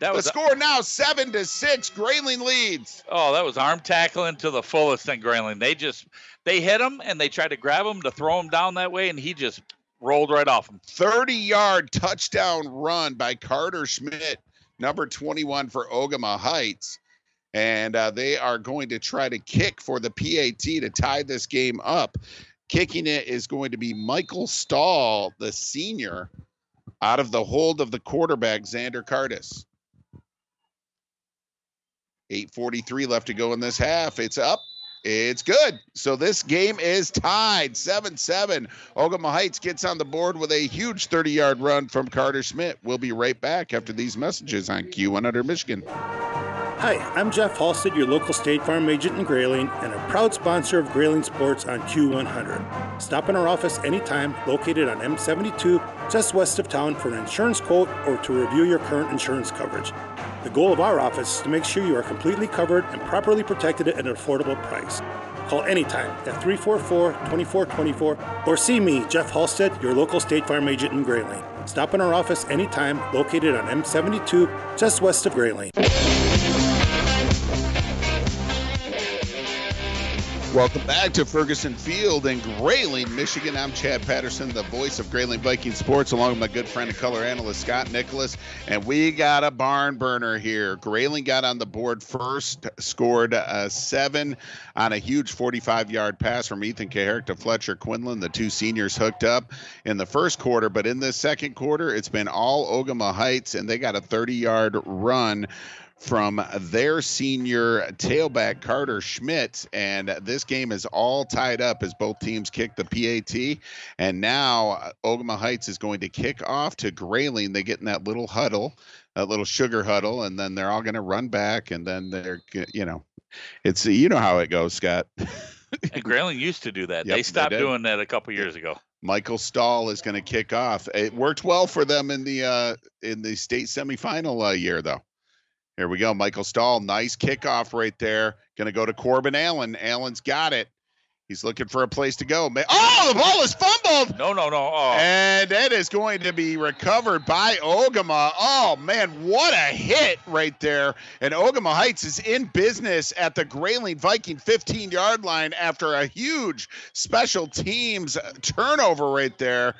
That The was score now seven to six. Grayling leads. Oh, that was arm tackling to the fullest in Grayling. They just they hit him and they tried to grab him to throw him down that way, and he just rolled right off him. 30 yard touchdown run by Karter Schmitt, number 21 for Ogemaw Heights. And uh, they are going to try to kick for the PAT to tie this game up. Kicking it is going to be Michael Stahl, the senior, out of the hold of the quarterback, Xander Curtis. 8.43 left to go in this half. It's up. It's good. So this game is tied 7 7. Ogemaw Heights gets on the board with a huge 30 yard run from Karter Schmitt. We'll be right back after these messages on Q100 Michigan. Hi, I'm Jeff Halstead, your local State Farm agent in Grayling, and a proud sponsor of Grayling Sports on Q100. Stop in our office anytime, located on M72, just west of town, for an insurance quote or to review your current insurance coverage. The goal of our office is to make sure you are completely covered and properly protected at an affordable price. Call anytime at 344 2424 or see me, Jeff Halstead, your local State Farm agent in Grayling. Stop in our office anytime, located on M72, just west of Grayling. Welcome back to Ferguson Field in Grayling, Michigan. I'm Chad Patterson, the voice of Grayling Viking Sports, along with my good friend and color analyst Scott Nicholas. And we got a barn burner here. Grayling got on the board first, scored a seven on a huge 45 yard pass from Ethan Kaharick to Fletcher Quinlan. The two seniors hooked up in the first quarter, but in the second quarter, it's been all Ogemaw Heights, and they got a 30 yard run from their senior tailback Karter Schmitt, and this game is all tied up as both teams kick the PAT. And now uh, Ogemaw Heights is going to kick off to Grayling. They get in that little huddle, that little sugar huddle, and then they're all going to run back, and then they're, you know, it's you know how it goes, Scott. And Grayling used to do that. Yep, they they stopped did. doing that a couple years ago. Michael Stahl is going to kick off. It worked well for them in the uh, in the state semifinal uh, year, though. Here we go, Michael Stahl. Nice kickoff right there. Going to go to Corbin Allen. Allen's got it. He's looking for a place to go. Oh, the ball is fumbled. No, no, no. Oh. And it is going to be recovered by Ogemaw. Oh, man, what a hit right there. And Ogemaw Heights is in business at the Grayling Viking 15 yard line after a huge special teams turnover right there.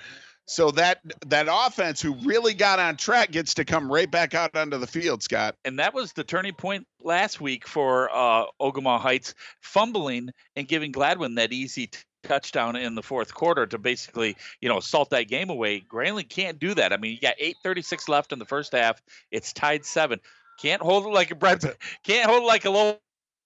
So that that offense who really got on track gets to come right back out onto the field, Scott. and that was the turning point last week for uh, Ogemaw Heights fumbling and giving Gladwin that easy t- touchdown in the fourth quarter to basically, you know, salt that game away. Grayling can't do that. I mean, you got 8:36 left in the first half. It's tied seven. Can't hold it like a bread. Can't hold it like a loaf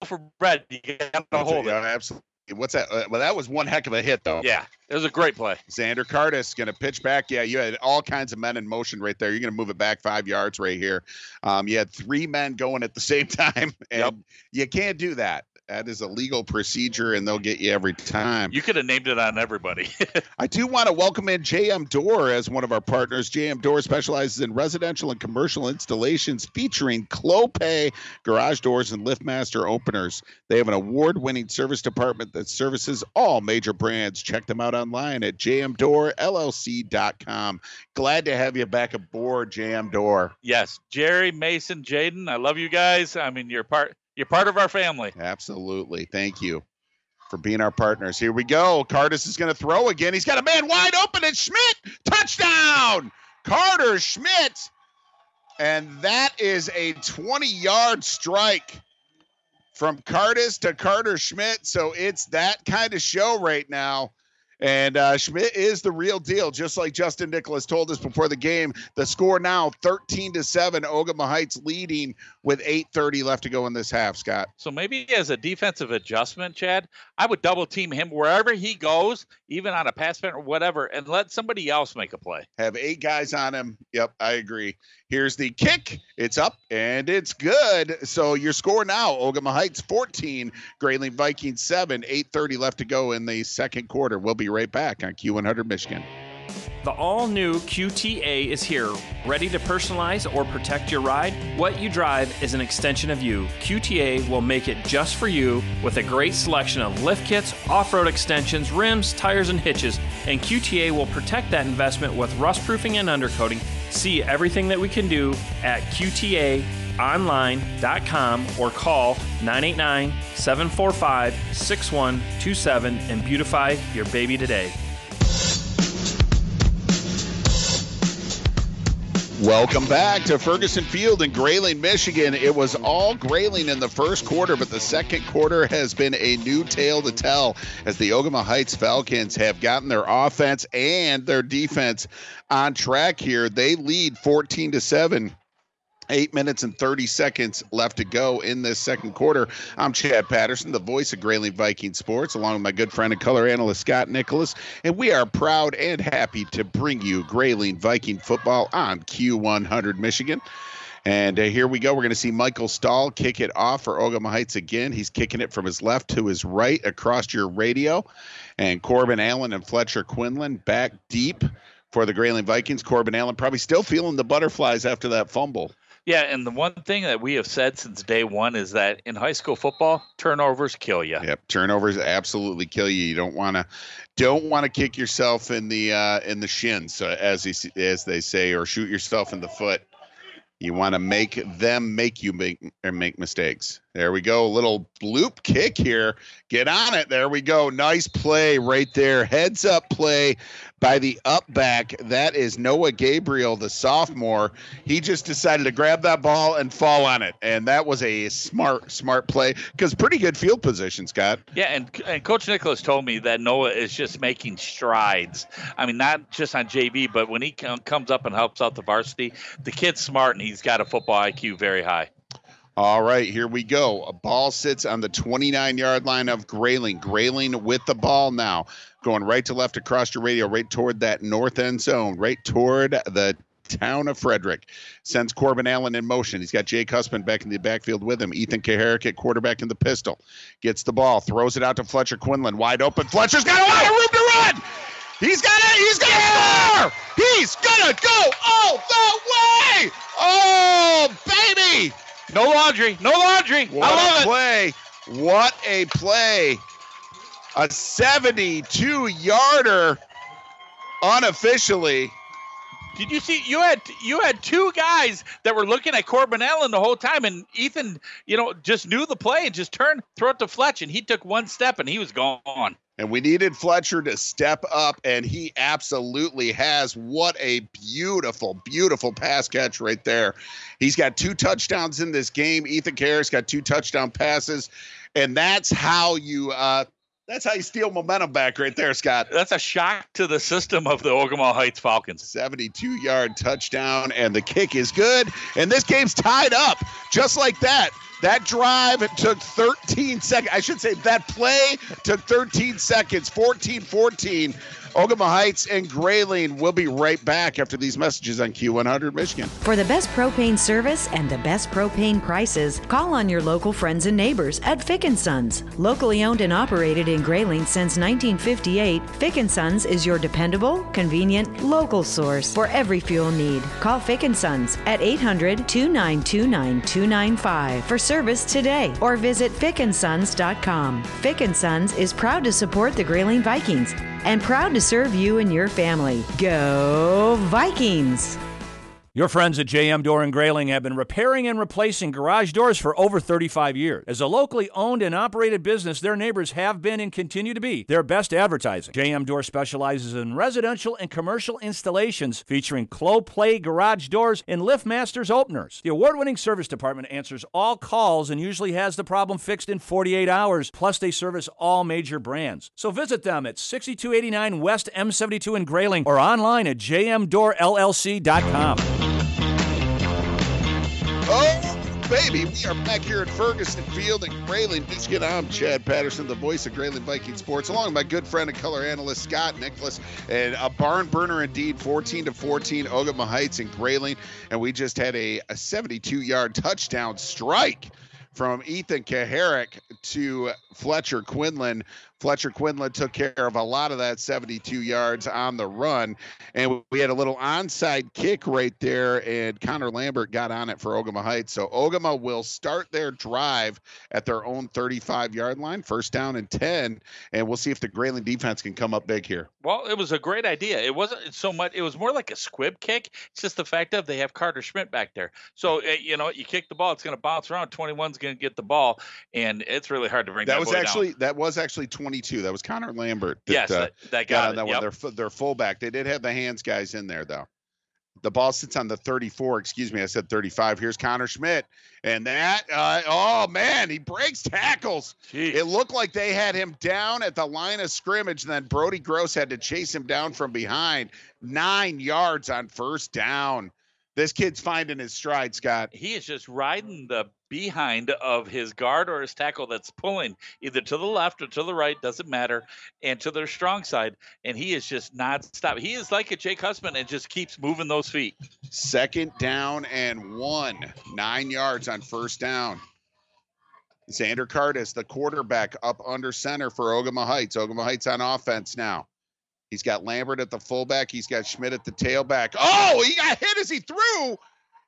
of bread. You got to hold yeah, it. absolutely. What's that? Uh, well, that was one heck of a hit, though. Yeah, it was a great play. Xander Curtis going to pitch back. Yeah, you had all kinds of men in motion right there. You're going to move it back five yards right here. Um, you had three men going at the same time, and you can't do that. That is a legal procedure, and they'll get you every time. You could have named it on everybody. I do want to welcome in JM Door as one of our partners. JM Door specializes in residential and commercial installations featuring Clopay garage doors and LiftMaster openers. They have an award winning service department that services all major brands. Check them out online at jmdoorllc.com. Glad to have you back aboard, JM Door. yes, Jerry, Mason, Jaden, I love you guys. I mean, you're part. You're part of our family. Absolutely. Thank you for being our partners. Here we go. Curtis is going to throw again. He's got a man wide open. It's Schmitt. Touchdown. Karter Schmitt. And that is a 20 yard strike from Curtis to Karter Schmitt. So it's that kind of show right now. And uh, Schmitt is the real deal, just like Justin Nicholas told us before the game. The score now 13 to 7. Ogemaw Heights leading with 8.30 left to go in this half, Scott. So maybe as a defensive adjustment, Chad, I would double team him wherever he goes, even on a pass or whatever, and let somebody else make a play. have eight guys on him. Yep, I agree. Here's the kick. It's up and it's good. So your score now: Ogemaw Heights 14, Grayling Vikings 7. 8:30 left to go in the second quarter. We'll be right back on Q100 Michigan. The all new QTA is here, ready to personalize or protect your ride. What you drive is an extension of you. QTA will make it just for you with a great selection of lift kits, off road extensions, rims, tires, and hitches. And QTA will protect that investment with rust proofing and undercoating. See everything that we can do at QTAonline.com or call 989 745 6127 and beautify your baby today. Welcome back to Ferguson Field in Grayling, Michigan. It was all Grayling in the first quarter, but the second quarter has been a new tale to tell as the Ogemaw Heights Falcons have gotten their offense and their defense on track here. They lead 14 to 7 Eight minutes and 30 seconds left to go in this second quarter. I'm Chad Patterson, the voice of Grayling Viking Sports, along with my good friend and color analyst Scott Nicholas. And we are proud and happy to bring you Grayling Viking football on Q100 Michigan. And uh, here we go. We're going to see Michael Stahl kick it off for Ogemaw Heights again. He's kicking it from his left to his right across your radio. And Corbin Allen and Fletcher Quinlan back deep for the Grayling Vikings. Corbin Allen probably still feeling the butterflies after that fumble. Yeah, and the one thing that we have said since day one is that in high school football, turnovers kill you. Yep, turnovers absolutely kill you. You don't want to don't want to kick yourself in the uh, in the shins, uh, as he, as they say, or shoot yourself in the foot. You want to make them make you make or make mistakes. There we go. A little loop kick here. Get on it. There we go. Nice play right there. Heads up play by the up back. That is Noah Gabriel, the sophomore. He just decided to grab that ball and fall on it. And that was a smart, smart play because pretty good field position, Scott. Yeah, and, and Coach Nicholas told me that Noah is just making strides. I mean, not just on JV, but when he com- comes up and helps out the varsity, the kid's smart and he's got a football IQ very high. All right, here we go. A ball sits on the 29 yard line of Grayling. Grayling with the ball now, going right to left across your radio, right toward that north end zone, right toward the town of Frederic. Sends Corbin Allen in motion. He's got Jake Husband back in the backfield with him. Ethan Kaharick at quarterback in the pistol. Gets the ball, throws it out to Fletcher Quinlan, wide open. Fletcher's got a lot of room to run. He's got it. He's gonna score. He's gonna go all the way. Oh, baby. No laundry. No laundry. What I love a it. play. What a play. A 72 yarder unofficially. Did you see you had you had two guys that were looking at Corbin Allen the whole time, and Ethan, you know, just knew the play and just turned, throw it to Fletch, and he took one step and he was gone. And we needed Fletcher to step up, and he absolutely has. What a beautiful, beautiful pass catch right there. He's got two touchdowns in this game. Ethan Kaharick got two touchdown passes, and that's how you uh, that's how you steal momentum back right there, Scott. That's a shock to the system of the Ogemaw Heights Falcons. 72 yard touchdown, and the kick is good. And this game's tied up just like that. That drive took 13 seconds. I should say that play took 13 seconds, 14 14. Ogemaw Heights and Grayling will be right back after these messages on Q100 Michigan. For the best propane service and the best propane prices, call on your local friends and neighbors at Fick & Sons. Locally owned and operated in Grayling since 1958, Fick & Sons is your dependable, convenient, local source for every fuel need. Call Fick & Sons at 800-2929-295 for service today or visit fickandsons.com. Fick & Sons is proud to support the Grayling Vikings and proud to serve you and your family. Go Vikings! Your friends at JM Door and Grayling have been repairing and replacing garage doors for over 35 years. As a locally owned and operated business, their neighbors have been and continue to be their best advertising. JM Door specializes in residential and commercial installations featuring Clopay garage doors and LiftMasters openers. The award-winning service department answers all calls and usually has the problem fixed in 48 hours. Plus, they service all major brands. So visit them at 6289 West M72 in Grayling or online at jmdoorllc.com. baby. We are back here at Ferguson Field in Grayling, Michigan. I'm Chad Patterson, the voice of Grayling Viking Sports, along with my good friend and color analyst Scott Nicholas, and a barn burner indeed, 14 to 14, Ogemaw Heights in Grayling, and we just had a, a 72-yard touchdown strike from Ethan Kaharick to Fletcher Quinlan. Fletcher Quinlan took care of a lot of that 72 yards on the run. And we had a little onside kick right there, and Connor Lambert got on it for Ogemaw Heights. So Ogemaw will start their drive at their own 35 yard line, first down and 10. And we'll see if the Grayling defense can come up big here. Well, it was a great idea. It wasn't so much. It was more like a squib kick. It's just the fact of they have Karter Schmitt back there. So uh, you know, you kick the ball, it's going to bounce around. 21's going to get the ball, and it's really hard to bring that, That was boy down. actually that was actually 22. That was Connor Lambert. That, Yes, uh, that- that got got on it, that one. yep. Their their fullback. They did have the hands guys in there though. The ball sits on the 34. Excuse me, I said 35. Here's Connor Schmitt, and that. Uh, oh man, he breaks tackles. It looked like they had him down at the line of scrimmage, and then Brody Gross had to chase him down from behind. Nine yards on first down. This kid's finding his stride, Scott. he is just riding the behind of his guard or his tackle that's pulling either to the left or to the right, doesn't matter, and to their strong side. And he is just not stop. He is like a Jake Husband and just keeps moving those feet. Second down and one. Nine yards on first down. Xander Cardis, the quarterback, up under center for Ogemaw Heights. Ogemaw Heights on offense now. He's got Lambert at the fullback. He's got Schmitt at the tailback. Oh, he got hit as he threw.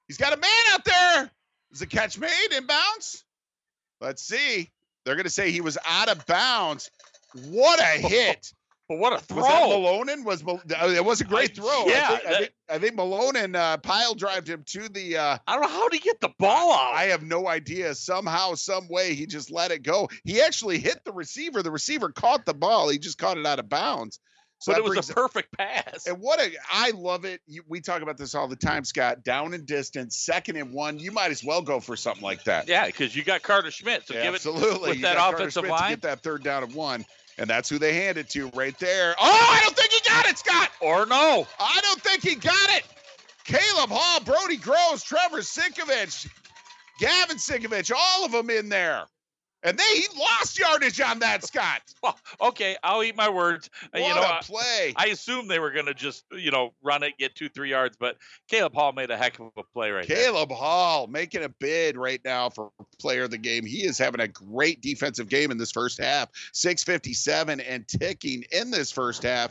He's got a man out there. Is the catch made in bounds? Let's see. They're going to say he was out of bounds. What a hit. But what a throw. Was that Malonen? Was uh, it was a great I- throw. yeah, I think, I that- think, I think Malonen uh, pile drived him to the. Uh, I don't know how to get the ball out. I have no idea. Somehow, some way, he just let it go. He actually hit the receiver. The receiver caught the ball. He just caught it out of bounds. So but it was a perfect pass. and what a I love it. You, we talk about this all the time, Scott. Down and distance, second and one. You might as well go for something like that. Yeah, because you got Karter Schmitt. So Yeah, give it absolutely. with that offensive line. get that third down and one, and that's who they handed to right there. Oh, I don't think he got it, Scott. Or no. I don't think he got it. Caleb Hall, Brody Groves, Trevor Sinkovich, Gavin Sinkovich, all of them in there. And they he lost yardage on that, Scott. Well, okay, I'll eat my words. Uh, you What know, a I- play. I assume they were going to just, you know, run it, get two, three yards, but Caleb Hall made a heck of a play right there. Caleb Hall making a bid right now for player of the game. He is having a great defensive game in this first half. 657 and ticking in this first half.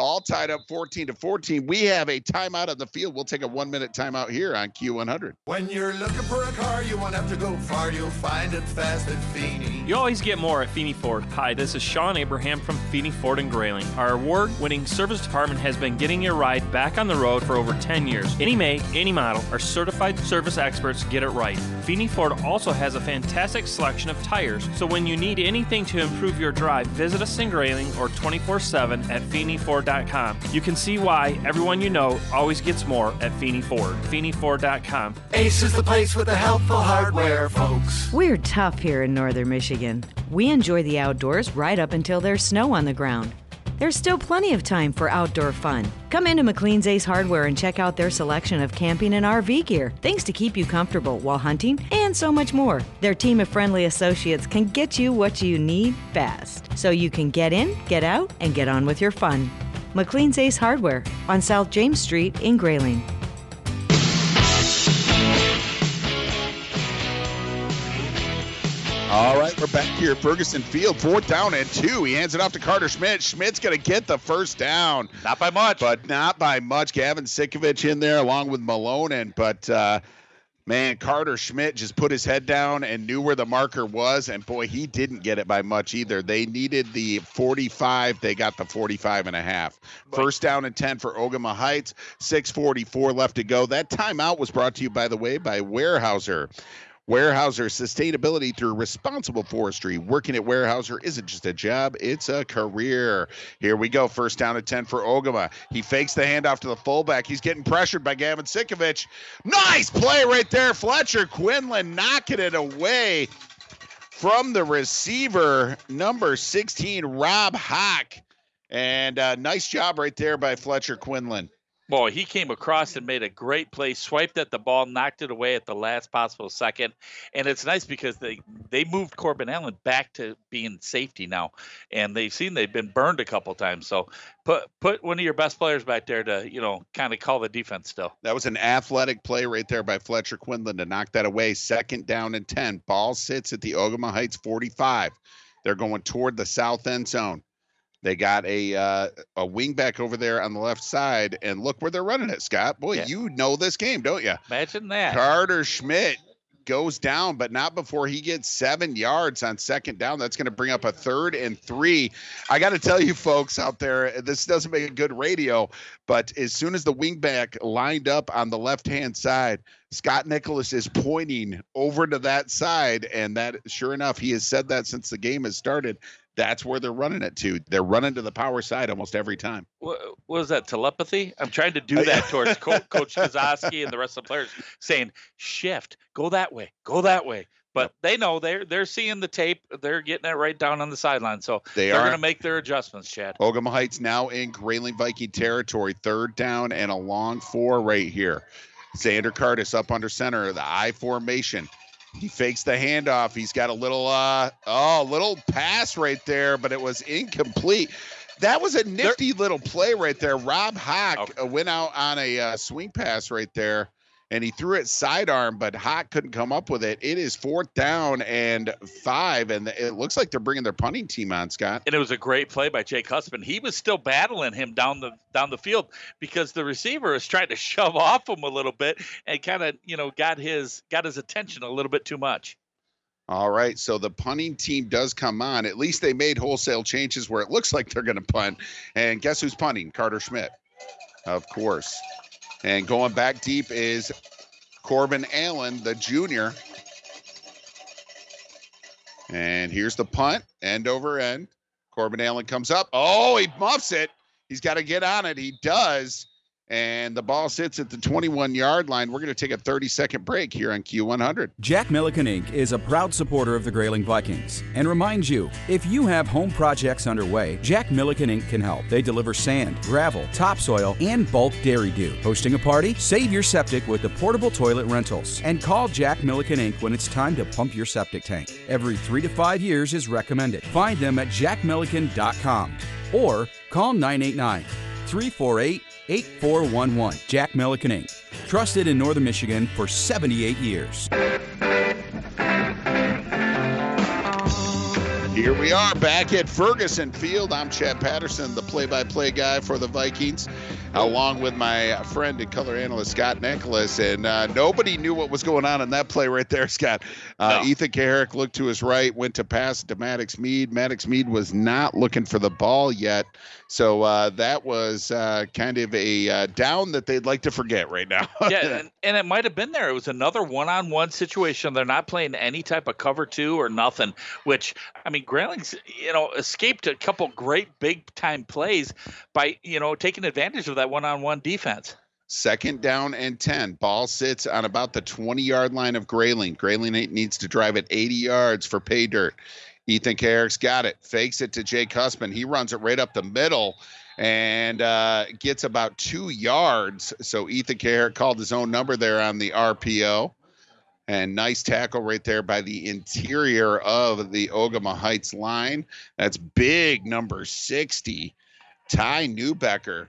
All tied up 14 to 14. We have a timeout on the field. We'll take a one minute timeout here on Q100. When you're looking for a car, you won't have to go far. You'll find it fast at Feeney. You always get more at Feeney Ford. Hi, this is Sean Abraham from Feeney Ford and Grayling. Our award winning service department has been getting your ride back on the road for over 10 years. Any make, any model, our certified service experts get it right. Feeney Ford also has a fantastic selection of tires, so when you need anything to improve your drive, visit us in Grayling or 24 7 at FeeneyFord.com. You can see why everyone you know always gets more at Feeney Ford. FeeneyFord.com. Ace is the place with the helpful hardware, folks. We're tough here in northern Michigan. We enjoy the outdoors right up until there's snow on the ground. There's still plenty of time for outdoor fun. Come into McLean's Ace Hardware and check out their selection of camping and RV gear, things to keep you comfortable while hunting, and so much more. Their team of friendly associates can get you what you need fast, so you can get in, get out, and get on with your fun. McLean's Ace Hardware on South James Street in Grayling. All right, we're back here at Ferguson Field. Fourth down and two. He hands it off to Karter Schmitt. Schmitt's going to get the first down. Not by much. But not by much. Gavin Sikovich in there along with Malone. And, but, uh, man, Karter Schmitt just put his head down and knew where the marker was. And, boy, he didn't get it by much either. They needed the 45. They got the 45 and a half. First down and 10 for Ogemaw Heights. 6.44 left to go. That timeout was brought to you, by the way, by Weyerhaeuser. Weyerhaeuser sustainability through responsible forestry. Working at Weyerhaeuser isn't just a job, it's a career. Here we go. First down at 10 for Ogemaw. He fakes the handoff to the fullback. He's getting pressured by Gavin Sikovich. Nice play right there. Fletcher Quinlan knocking it away from the receiver, number 16, Rob Hock. And uh, nice job right there by Fletcher Quinlan. Boy, he came across and made a great play, swiped at the ball, knocked it away at the last possible second. And it's nice because they they moved Corbin Allen back to being safety now. And they've seen they've been burned a couple times. So put put one of your best players back there to, you know, kind of call the defense still. That was an athletic play right there by Fletcher Quinlan to knock that away. Second down and 10. Ball sits at the Ogemaw Heights 45. They're going toward the south end zone. They got a uh, a wing back over there on the left side, and look where they're running it, Scott. Boy, Yeah. you know this game, don't you? Imagine that. Karter Schmitt goes down, but not before he gets seven yards on second down. That's going to bring up a third and three. I got to tell you, folks out there, this doesn't make a good radio, but as soon as the wingback lined up on the left hand side, Scott Nicholas is pointing over to that side. And that, sure enough, he has said that since the game has started. That's where they're running it to. They're running to the power side almost every time. What, what was that telepathy? I'm trying to do uh, that towards Co- Coach Kazoski and the rest of the players, saying shift, go that way, go that way. But they know they're they're seeing the tape. They're getting it right down on the sideline. So They are going to make their adjustments, Chad. Ogemaw Heights now in Grayling Viking territory. Third down and a long four right here. Xander Curtis up under center, the I formation. He fakes the handoff. He's got a little uh oh, little pass right there, but it was incomplete. That was a nifty little play right there. Rob Hawk uh, went out on a uh, swing pass right there, and he threw it sidearm, but Hot couldn't come up with it. It is fourth down and five, and it looks like they're bringing their punting team on, Scott. And it was a great play by Jake Husband. He was still battling him down the down the field because the receiver is trying to shove off him a little bit and kind of you know got his got his attention a little bit too much. All right, so the punting team does come on. At least they made wholesale changes where it looks like they're going to punt. And guess who's punting? Karter Schmitt, of course. And going back deep is Corbin Allen, the junior. And here's the punt, end over end. Corbin Allen comes up. Oh, he muffs it. He's got to get on it. He does. And the ball sits at the 21 yard line. We're going to take a 30 second break here on Q100. Jack Milliken Inc. is a proud supporter of the Grayling Vikings and reminds you if you have home projects underway, Jack Milliken Inc. can help. They deliver sand, gravel, topsoil, and bulk Dairy Doo. Hosting a party? Save your septic with the portable toilet rentals. And call Jack Milliken Inc. when it's time to pump your septic tank. Every three to five years is recommended. Find them at jackmilliken.com or call 989 348 8411. Jack Milliken Inc. Trusted in Northern Michigan for 78 years. Here we are back at Ferguson Field. I'm Chad Patterson, the play by play guy for the Vikings, along with my friend and color analyst, Scott Nicholas. And uh, nobody knew what was going on in that play right there, Scott. Uh, Ethan Kaharick looked to his right, went to pass to Maddox Mead. Maddox Mead was not looking for the ball yet. So uh, that was uh, kind of a uh, down that they'd like to forget right now. yeah, and, and it might have been there. It was another one-on-one situation. They're not playing any type of cover two or nothing. Which I mean, Grayling's you know escaped a couple great big-time plays by you know taking advantage of that one-on-one defense. Second down and 10. Ball sits on about the 20 yard line of Grayling. Grayling needs to drive it 80 yards for pay dirt. Ethan Kaharick's got it. Fakes it to Jake Husband. He runs it right up the middle and uh, gets about two yards. So Ethan Kaharick called his own number there on the RPO. And nice tackle right there by the interior of the Ogemaw Heights line. That's big number 60. Ty Newbecker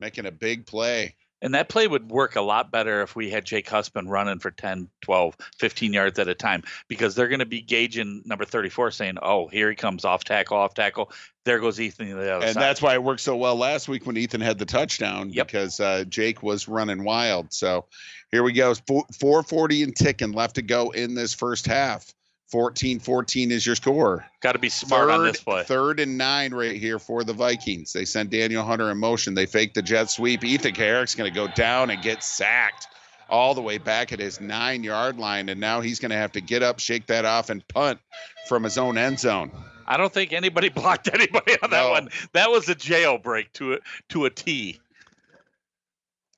making a big play. And that play would work a lot better if we had Jake Husband running for 10, 12, 15 yards at a time because they're going to be gauging number 34 saying, oh, here he comes off tackle, off tackle. There goes Ethan to the other and side. that's why it worked so well last week when Ethan had the touchdown because uh, Jake was running wild. So here we go. 440 and ticking left to go in this first half. 14 14 is your score. Got to be smart third, on this play. Third and nine right here for the Vikings. They send Daniel Hunter in motion. They fake the jet sweep. Ethan Kaharick's going to go down and get sacked all the way back at his nine yard line. And now he's going to have to get up, shake that off, and punt from his own end zone. I don't think anybody blocked anybody on that one. That was a jailbreak to a to a T.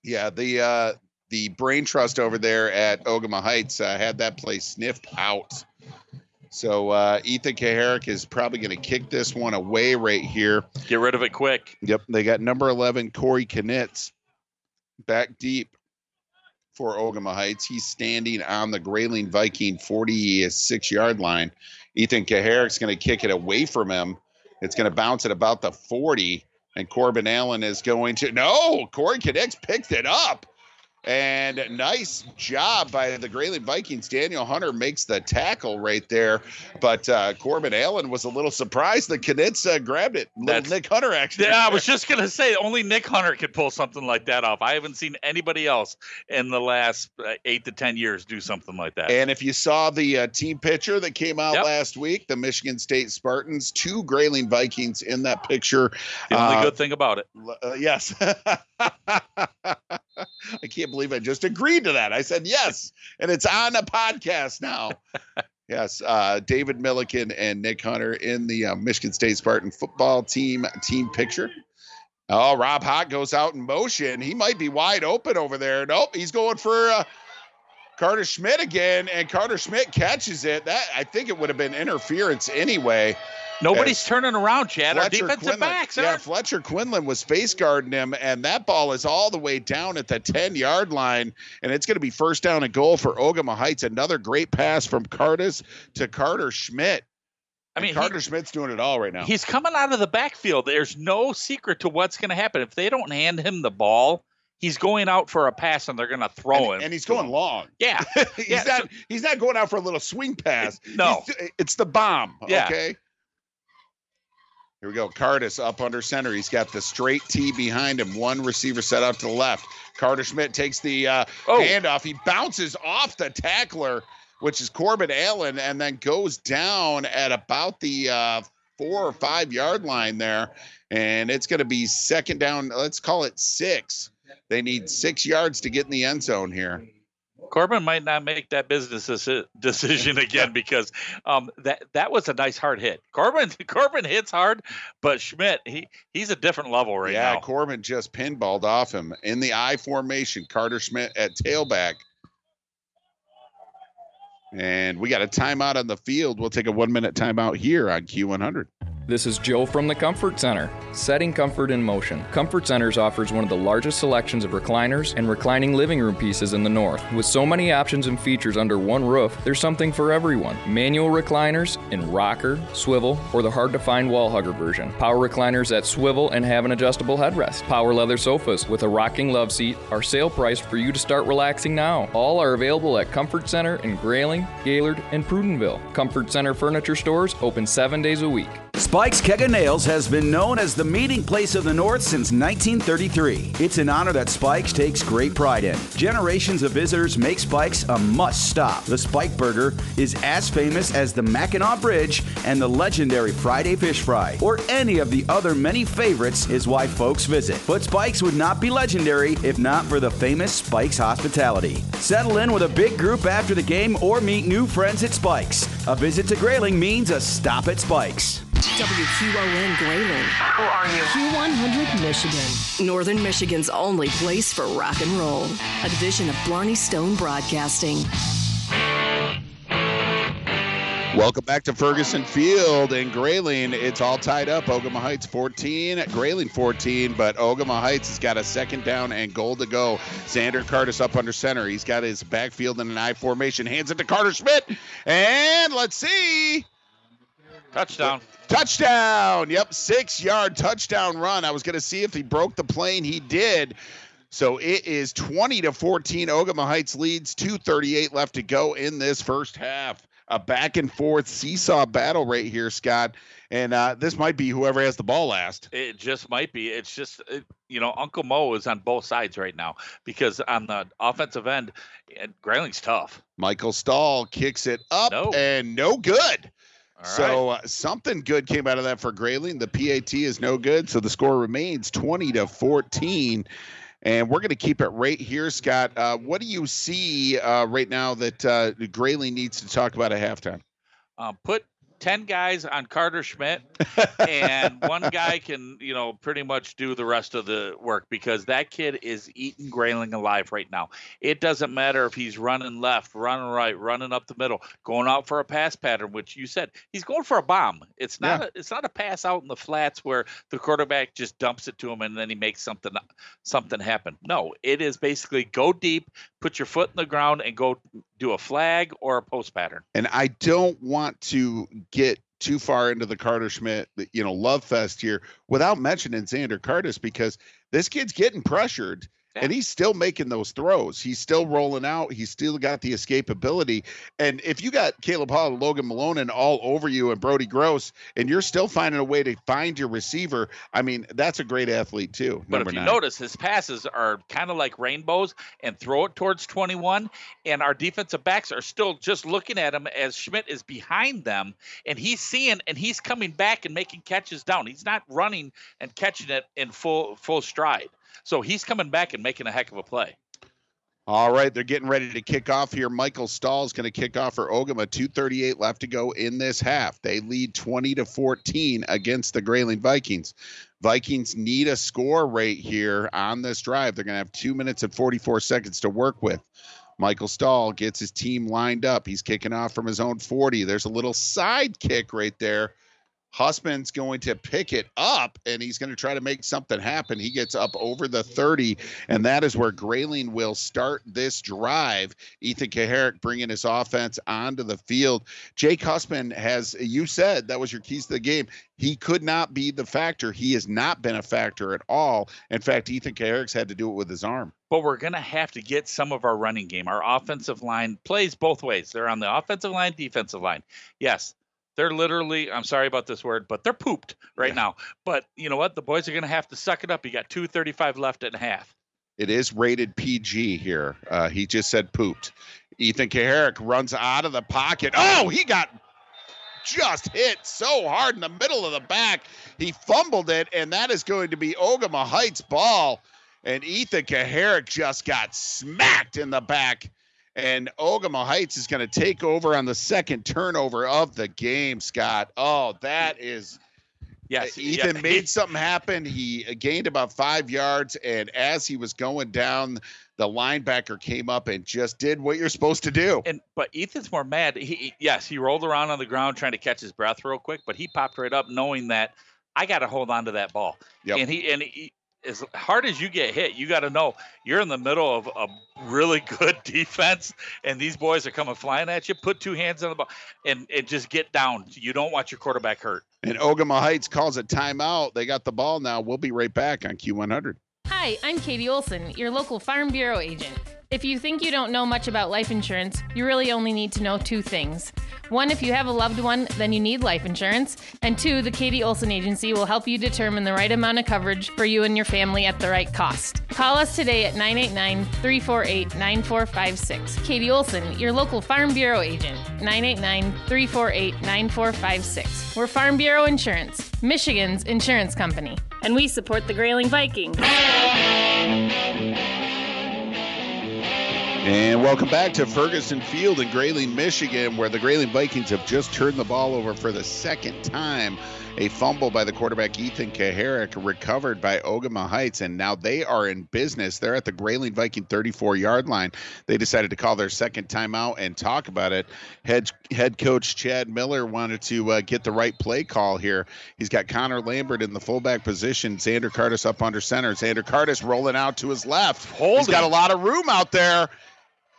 Yeah, the uh, the brain trust over there at Ogemaw Heights uh, had that play sniffed out. So uh, Ethan Kaharick is probably going to kick this one away right here. Get rid of it quick. Yep, they got number eleven Corey Knitz back deep for Ogemaw Heights. He's standing on the Grayling Viking 46 yard line. Ethan Kaharick's going to kick it away from him. It's going to bounce at about the 40. And Corbin Allen is going to. No, Corey Cadix picked it up. And nice job by the Grayling Vikings. Daniel Hunter makes the tackle right there. But uh, Corbin Allen was a little surprised that Knitz uh, grabbed it. Little Nick Hunter actually. Yeah, I was just gonna say only Nick Hunter could pull something like that off. I haven't seen anybody else in the last uh, eight to ten years do something like that. And if you saw the uh, team picture that came out Yep. last week, the Michigan State Spartans, two Grayling Vikings in that picture. the only Uh, good thing about it. yes. I can't believe I just agreed to that. I said yes, and it's on a podcast now. yes, uh, David Milliken and Nick Hunter in the uh, Michigan State Spartan football team team picture. Oh, Rob Hott goes out in motion. He might be wide open over there. Nope, he's going for uh, Karter Schmitt again, and Karter Schmitt catches it. That I think it would have been interference anyway. Nobody's As- turning around, Chad. Our defensive Quinlan- backs Yeah, aren't. Fletcher Quinlan was face guarding him, and that ball is all the way down at the 10 yard line. And it's going to be first down and goal for Ogemaw Heights. Another great pass from Curtis to Karter Schmitt. I mean, And he- Karter Schmitt's doing it all right now. He's coming out of the backfield. There's no secret to what's going to happen. If they don't hand him the ball, he's going out for a pass and they're going to throw him. and he's going long. Yeah. he's Yeah, not. He's not going out for a little swing pass. No. He's- it's the bomb. Yeah. Okay. Here we go. Curtis up under center. He's got the straight T behind him. One receiver set out to the left. Karter Schmitt takes the uh, Oh. handoff. He bounces off the tackler, which is Corbin Allen, and then goes down at about the uh, four or five yard line there. And it's going to be second down. Let's call it six. They need six yards to get in the end zone here. Corbin might not make that business decision again because um, that that was a nice hard hit. Corbin Corbin hits hard, but Schmitt he he's a different level right yeah, now. Yeah, Corbin just pinballed off him in the I formation. Karter Schmitt at tailback. And we got a timeout on the field. We'll take a one minute timeout here on Q100. This is Joe from the Comfort Center. Setting comfort in motion. Comfort Centers offers one of the largest selections of recliners and reclining living room pieces in the north. With so many options and features under one roof, there's something for everyone. Manual recliners in rocker, swivel, or the hard to find wall hugger version. Power recliners that swivel and have an adjustable headrest. Power leather sofas with a rocking love seat are sale priced for you to start relaxing now. All are available at Comfort Center in Grayling, Gaylord, and Prudenville. Comfort Center furniture stores open seven days a week. Spike's Keg of Nails has been known as the meeting place of the North since 1933. It's an honor that Spike's takes great pride in. Generations of visitors make Spike's a must stop. The Spike Burger is as famous as the Mackinac Bridge and the legendary Friday Fish Fry, or any of the other many favorites, is why folks visit. But Spike's would not be legendary if not for the famous Spike's hospitality. Settle in with a big group after the game or meet new friends at Spike's. A visit to Grayling means a stop at Spike's. WQON Grayling. Who are you? Q100 Michigan. Northern Michigan's only place for rock and roll. A division of Blarney Stone Broadcasting. Welcome back to Ferguson Field in Grayling. It's all tied up. Ogemaw Heights 14, Grayling 14, but Ogemaw Heights has got a second down and goal to go. Xander Curtis up under center. He's got his backfield in an I formation. Hands it to Karter Schmitt. And let's see. Touchdown. Touchdown. Yep, six yard touchdown run. I was going to see if he broke the plane. He did. So it is 20 to 14. Ogemaw Heights leads. 238 left to go in this first half. A back and forth seesaw battle right here, Scott. And uh, this might be whoever has the ball last. It just might be. It's just, it, you know, Uncle Mo is on both sides right now because on the offensive end, Grayling's tough. Michael Stahl kicks it up No. and no good. All so uh, something good came out of that for Grayling. The PAT is no good, so the score remains 20 to 14. And we're going to keep it right here, Scott. Uh, what do you see uh, right now that uh, Grayling needs to talk about at halftime? Um, put ten guys on Karter Schmitt, and one guy can, you know, pretty much do the rest of the work because that kid is eating Grayling alive right now. It doesn't matter if he's running left, running right, running up the middle, going out for a pass pattern, which you said he's going for a bomb. It's not Yeah. a, it's not a pass out in the flats where the quarterback just dumps it to him and then he makes something something happen. No, it is basically go deep, put your foot in the ground, and go do a flag or a post pattern. And I don't want to get too far into the Karter Schmitt, you know, love fest here without mentioning Xander Curtis because this kid's getting pressured and he's still making those throws. He's still rolling out. He's still got the escapability. And if you got Caleb Hall, Logan Malone and all over you and Brody Gross, and you're still finding a way to find your receiver, I mean, that's a great athlete too. But if you nine. notice, his passes are kind of like rainbows and throw it towards 21. And our defensive backs are still just looking at him as Schmitt is behind them. And he's seeing and he's coming back and making catches down. He's not running and catching it in full full stride. So he's coming back and making a heck of a play. All right, they're getting ready to kick off here. Michael Stahl is going to kick off for Ogemaw. 238 left to go in this half. They lead 20 to 14 against the Grayling Vikings. Vikings need a score right here on this drive. They're going to have two minutes and 44 seconds to work with. Michael Stahl gets his team lined up. He's kicking off from his own 40. There's a little side kick right there. Husband's going to pick it up and he's going to try to make something happen. He gets up over the 30, and that is where Grayling will start this drive. Ethan Kaharick bringing his offense onto the field. Jake Husband has, you said that was your keys to the game. He could not be the factor. He has not been a factor at all. In fact, Ethan Kaharick's had to do it with his arm. But we're going to have to get some of our running game. Our offensive line plays both ways. They're on the offensive line, defensive line. Yes, they're literally, I'm sorry about this word, but they're pooped right now. But you know what? The boys are going to have to suck it up. You got 235 left and a half. It is rated PG here. Uh, he just said pooped. Ethan Kaharick runs out of the pocket. Oh, he got just hit so hard in the middle of the back. He fumbled it, and that is going to be Ogama Heights ball. And Ethan Kaharick just got smacked in the back. And Ogama Heights is going to take over on the second turnover of the game, Scott. Oh, that is. Yes, Ethan yeah. made something happen. He gained about five yards, and as he was going down, the linebacker came up and just did what you're supposed to do. And but Ethan's more mad. He, yes, he rolled around on the ground trying to catch his breath real quick, but he popped right up knowing that I got to hold on to that ball. Yep. And he and he, as hard as you get hit, you got to know you're in the middle of a really good defense, and these boys are coming flying at you. Put two hands on the ball and and just get down. You don't want your quarterback hurt. And Ogemaw Heights calls a timeout. They got the ball now. We'll be right back on Q100. Hi, I'm Katie Olson, your local Farm Bureau agent. If you think you don't know much about life insurance, you really only need to know two things. One, if you have a loved one, then you need life insurance. And two, the Katie Olson Agency will help you determine the right amount of coverage for you and your family at the right cost. Call us today at 989 348 9456. Katie Olson, your local Farm Bureau agent. 989 348 9456. We're Farm Bureau Insurance, Michigan's insurance company. And we support the Grayling Vikings. And welcome back to Ferguson Field in Grayling, Michigan, where the Grayling Vikings have just turned the ball over for the second time. A fumble by the quarterback Ethan Kaharick, recovered by Ogemaw Heights, and now they are in business. They're at the Grayling Viking 34 yard line. They decided to call their second timeout and talk about it. Head head coach Chad Miller wanted to uh, get the right play call here. He's got Connor Lambert in the fullback position, Xander Curtis up under center. Xander Curtis rolling out to his left. He's got a lot of room out there.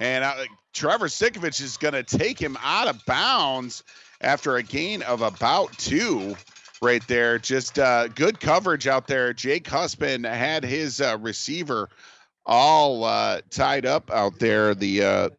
And Trevor Sikovich is going to take him out of bounds after a gain of about two right there. Just uh, good coverage out there. Jake Husband had his uh, receiver all uh, tied up out there. The uh,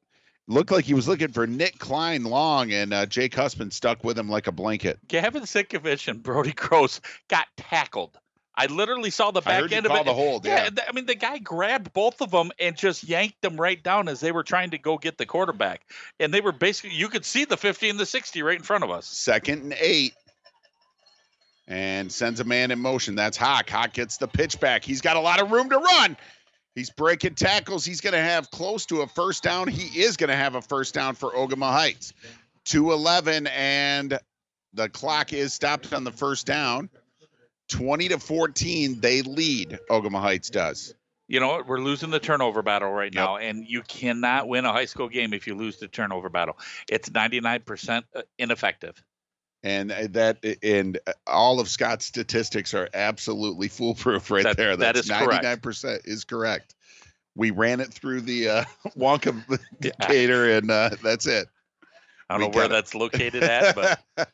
looked like he was looking for Nick Klein long, and uh, Jake Husband stuck with him like a blanket. Gavin Sikovich and Brody Gross got tackled. I literally saw the back end of it. the hold, yeah. th- I mean, the guy grabbed both of them and just yanked them right down as they were trying to go get the quarterback. And they were basically, you could see the 50 and the 60 right in front of us. Second and eight. And sends a man in motion. That's Hawk. Hawk gets the pitch back. He's got a lot of room to run. He's breaking tackles. He's going to have close to a first down. He is going to have a first down for Ogemaw Heights. 211 and the clock is stopped on the first down. 20 to 14, they lead. Ogemaw Heights does. You know what? We're losing the turnover battle right now, and you cannot win a high school game if you lose the turnover battle. It's 99% ineffective. And uh, that and uh, all of Scott's statistics are absolutely foolproof right That- there. that That's is correct. 99% is correct. We ran it through the uh, Wonka gator, and uh, that's it. I don't We know where it. that's located at, but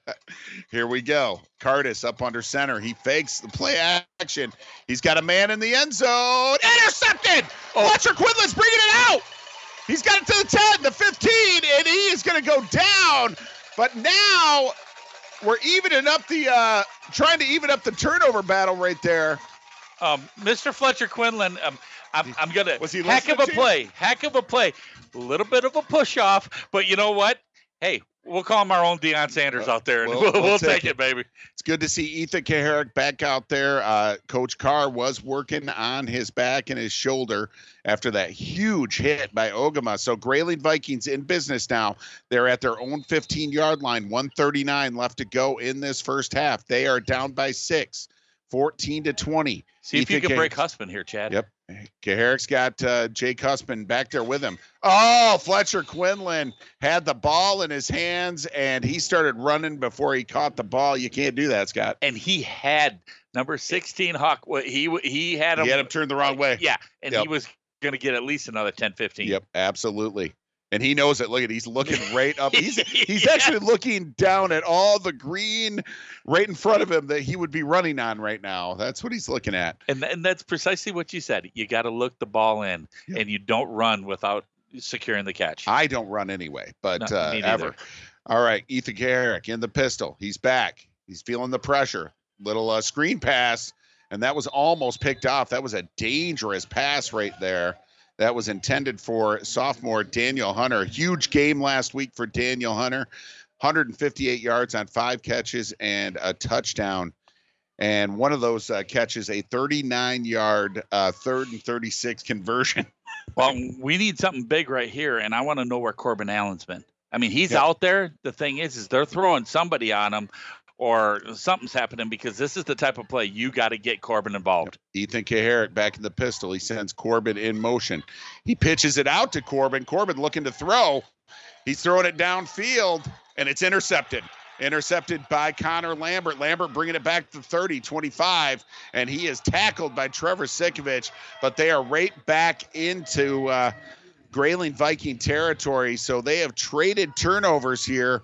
Here we go. Curtis up under center. He fakes the play action. He's got a man in the end zone. Intercepted. Oh. Fletcher Quinlan's bringing it out. He's got it to the 10, the 15, and he is going to go down. But now we're evening up the, uh, trying to even up the turnover battle right there. um, Mr. Fletcher Quinlan, um, I'm, I'm gonna Was he heck of a play, heck of a play, a little bit of a push off, but you know what? Hey, we'll call him our own Deion Sanders out there, and we'll- we'll, we'll take take it, baby. It's good to see Ethan Kaharick back out there. Uh, Coach Carr was working on his back and his shoulder after that huge hit by Ogemaw. So Grayling Vikings in business now. They're at their own 15 yard line, 139 left to go in this first half. They are down by six, 14 to 20. See if you Ethan can break husband here, Chad. Yep. Kaharick's got uh, Jake Husband back there with him. Oh, Fletcher Quinlan had the ball in his hands and he started running before he caught the ball. You can't do that, Scott. And he had number 16 Hawk. He he had him. He had him turned the wrong way. Yeah, and Yep. he was going to get at least another 10, 15. Yep, absolutely. And he knows it. Look at he's looking right up. He's he's Yeah. actually looking down at all the green right in front of him that he would be running on right now. That's what he's looking at. And and that's precisely what you said. You got to look the ball in, and you don't run without securing the catch. I don't run anyway, but No, uh, ever. All right, Ethan Kaharick in the pistol. He's back. He's feeling the pressure. Little uh, screen pass, and that was almost picked off. That was a dangerous pass right there. That was intended for sophomore Daniel Hunter. Huge game last week for Daniel Hunter. 158 yards on five catches and a touchdown. And one of those uh, catches, a 39 yard uh, third and 36 conversion. Well, we need something big right here, and I want to know where Corbin Allen's been. I mean, he's Yeah. out there. The thing is, is they're throwing somebody on him, or something's happening because this is the type of play you got to get Corbin involved. Ethan Kaharick back in the pistol. He sends Corbin in motion. He pitches it out to Corbin. Corbin looking to throw. He's throwing it downfield, and it's intercepted. Intercepted by Connor Lambert. Lambert bringing it back to 30, 25, and he is tackled by Trevor Sikovich. But they are right back into uh, Grayling Viking territory. So they have traded turnovers here.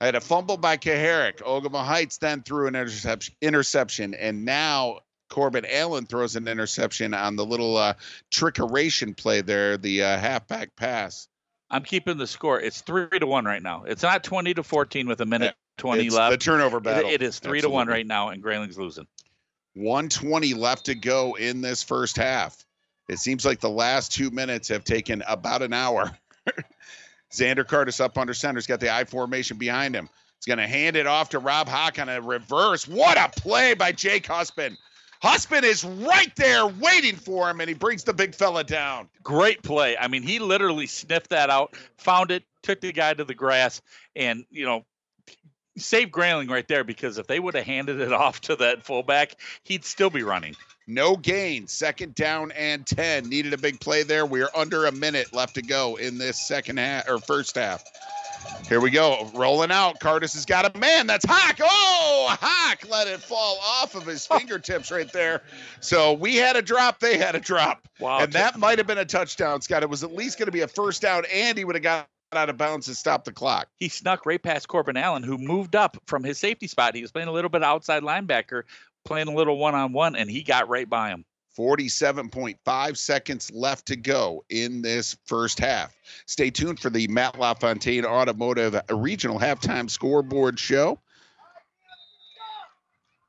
I had a fumble by Kaharick. Ogemaw Heights then threw an interception, interception, and now Corbin Allen throws an interception on the little uh, trickeration play there, the uh, halfback pass. I'm keeping the score. It's three to one right now. It's not 20 to 14 with a minute 20 It's left. the turnover It- battle. it is three to one right now, and Grayling's losing. 120 left to go in this first half. It seems like the last two minutes have taken about an hour. Xander Curtis up under center. He's got the I formation behind him. He's going to hand it off to Rob Hawk on a reverse. What a play by Jake Husband. Husband is right there waiting for him, and he brings the big fella down. Great play. I mean, he literally sniffed that out, found it, took the guy to the grass, and you know, saved Grayling right there because if they would have handed it off to that fullback, he'd still be running. No gain. Second down and 10. Needed a big play there. We are under a minute left to go in this second half or first half. Here we go. Rolling out. Curtis has got a man. That's Hawk. Oh, Hawk let it fall off of his fingertips right there. So we had a drop. They had a drop. Wow. And that might have been a touchdown, Scott. It was at least going to be a first down, and he would have got out of bounds and stopped the clock. He snuck right past Corbin Allen, who moved up from his safety spot. He was playing a little bit outside linebacker, playing a little one on one, and he got right by him. 47.5 seconds left to go in this first half. Stay tuned for the Matt LaFontaine Automotive Regional Halftime Scoreboard Show.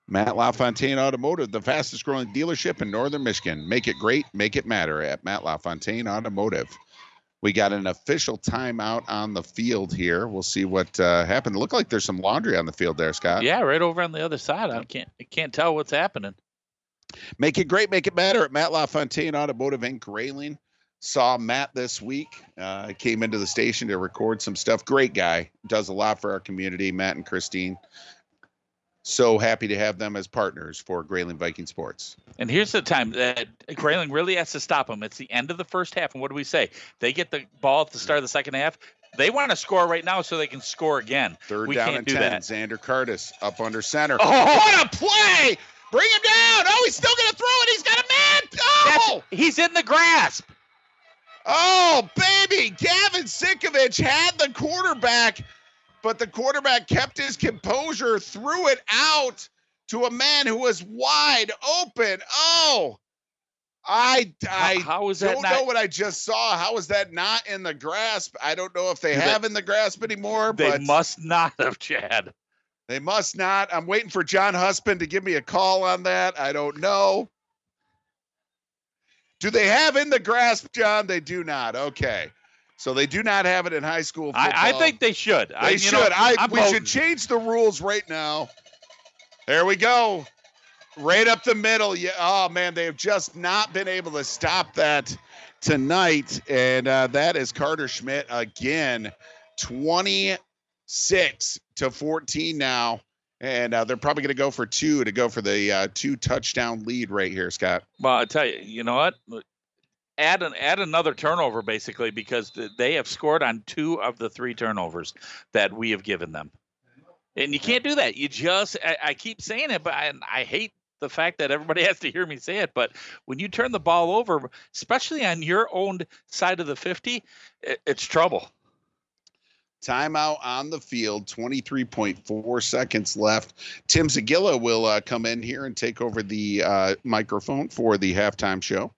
Matt LaFontaine Automotive, the fastest growing dealership in northern Michigan. Make it great, make it matter at Matt LaFontaine Automotive. We got an official timeout on the field here. We'll see what uh, happened. It looked like there's some laundry on the field there, Scott. Yeah, right over on the other side. I can't I can't tell what's happening. Make it great, make it matter at Matt LaFontaine Automotive in Grayling. Saw Matt this week. Uh, came into the station to record some stuff. Great guy. Does a lot for our community. Matt and Christine. So happy to have them as partners for Grayling Viking Sports. And here's the time that Grayling really has to stop them. It's the end of the first half, and what do we say? They get the ball at the start of the second half. They want to score right now so they can score again. Third we down can't and do 10. that. Xander Curtis up under center. Oh! what a play! Bring him down. Oh, he's still going to throw it. He's got a man. Oh! he's in the grasp. Oh, baby. Gavin Sikovich had the quarterback, but the quarterback kept his composure, threw it out to a man who was wide open. Oh, I, I how is that don't not- know what I just saw. How is that not in the grasp? I don't know if they They- have in the grasp anymore, They must not have, Chad. they must not. I'm waiting for John Husband to give me a call on that. I don't know. Do they have in the grasp, John? They do not. Okay. So they do not have it in high school football. I, I think they should. they I, should. know, I I'm we voting. should change the rules right now. There we go. Right up the middle. Yeah. Oh man, they have just not been able to stop that tonight, and uh, that is Karter Schmitt again, twenty-six to fourteen now, and uh, they're probably going to go for two to go for the uh, two touchdown lead right here, Scott. Well, I tell you, you know what? Add an add another turnover basically because they have scored on two of the three turnovers that we have given them, and you can't do that. You just I, I keep saying it, but I, I hate the fact that everybody has to hear me say it. But when you turn the ball over, especially on your own side of the fifty, it, it's trouble. Timeout on the field, 23.4 seconds left. Tim Zagilla will uh, come in here and take over the uh, microphone for the halftime show.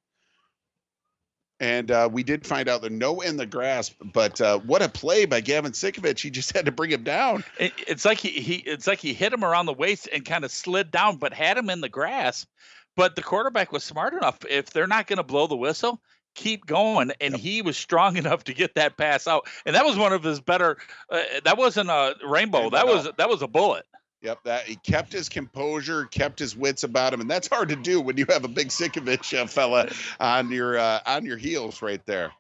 And uh, we did find out the no in the grasp, but uh, what a play by Gavin Sikovich. He just had to bring him down. It, it's like he, he it's like he hit him around the waist and kind of slid down, but had him in the grasp. But the quarterback was smart enough. If they're not going to blow the whistle, keep going. And he was strong enough to get that pass out. And that was one of his better. Uh, that wasn't a rainbow. That was that was a bullet. Yep, that he kept his composure, kept his wits about him, and that's hard to do when you have a big Sikovich uh, fella on your uh, on your heels right there.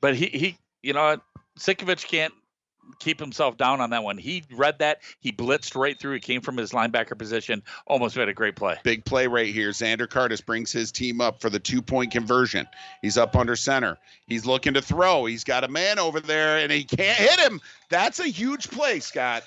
But he he you know? Sikovich can't keep himself down on that one. He read that. He blitzed right through. He came from his linebacker position. Almost made a great play. Big play right here. Xander Curtis brings his team up for the two point conversion. He's up under center. He's looking to throw. He's got a man over there and he can't hit him. That's a huge play, Scott.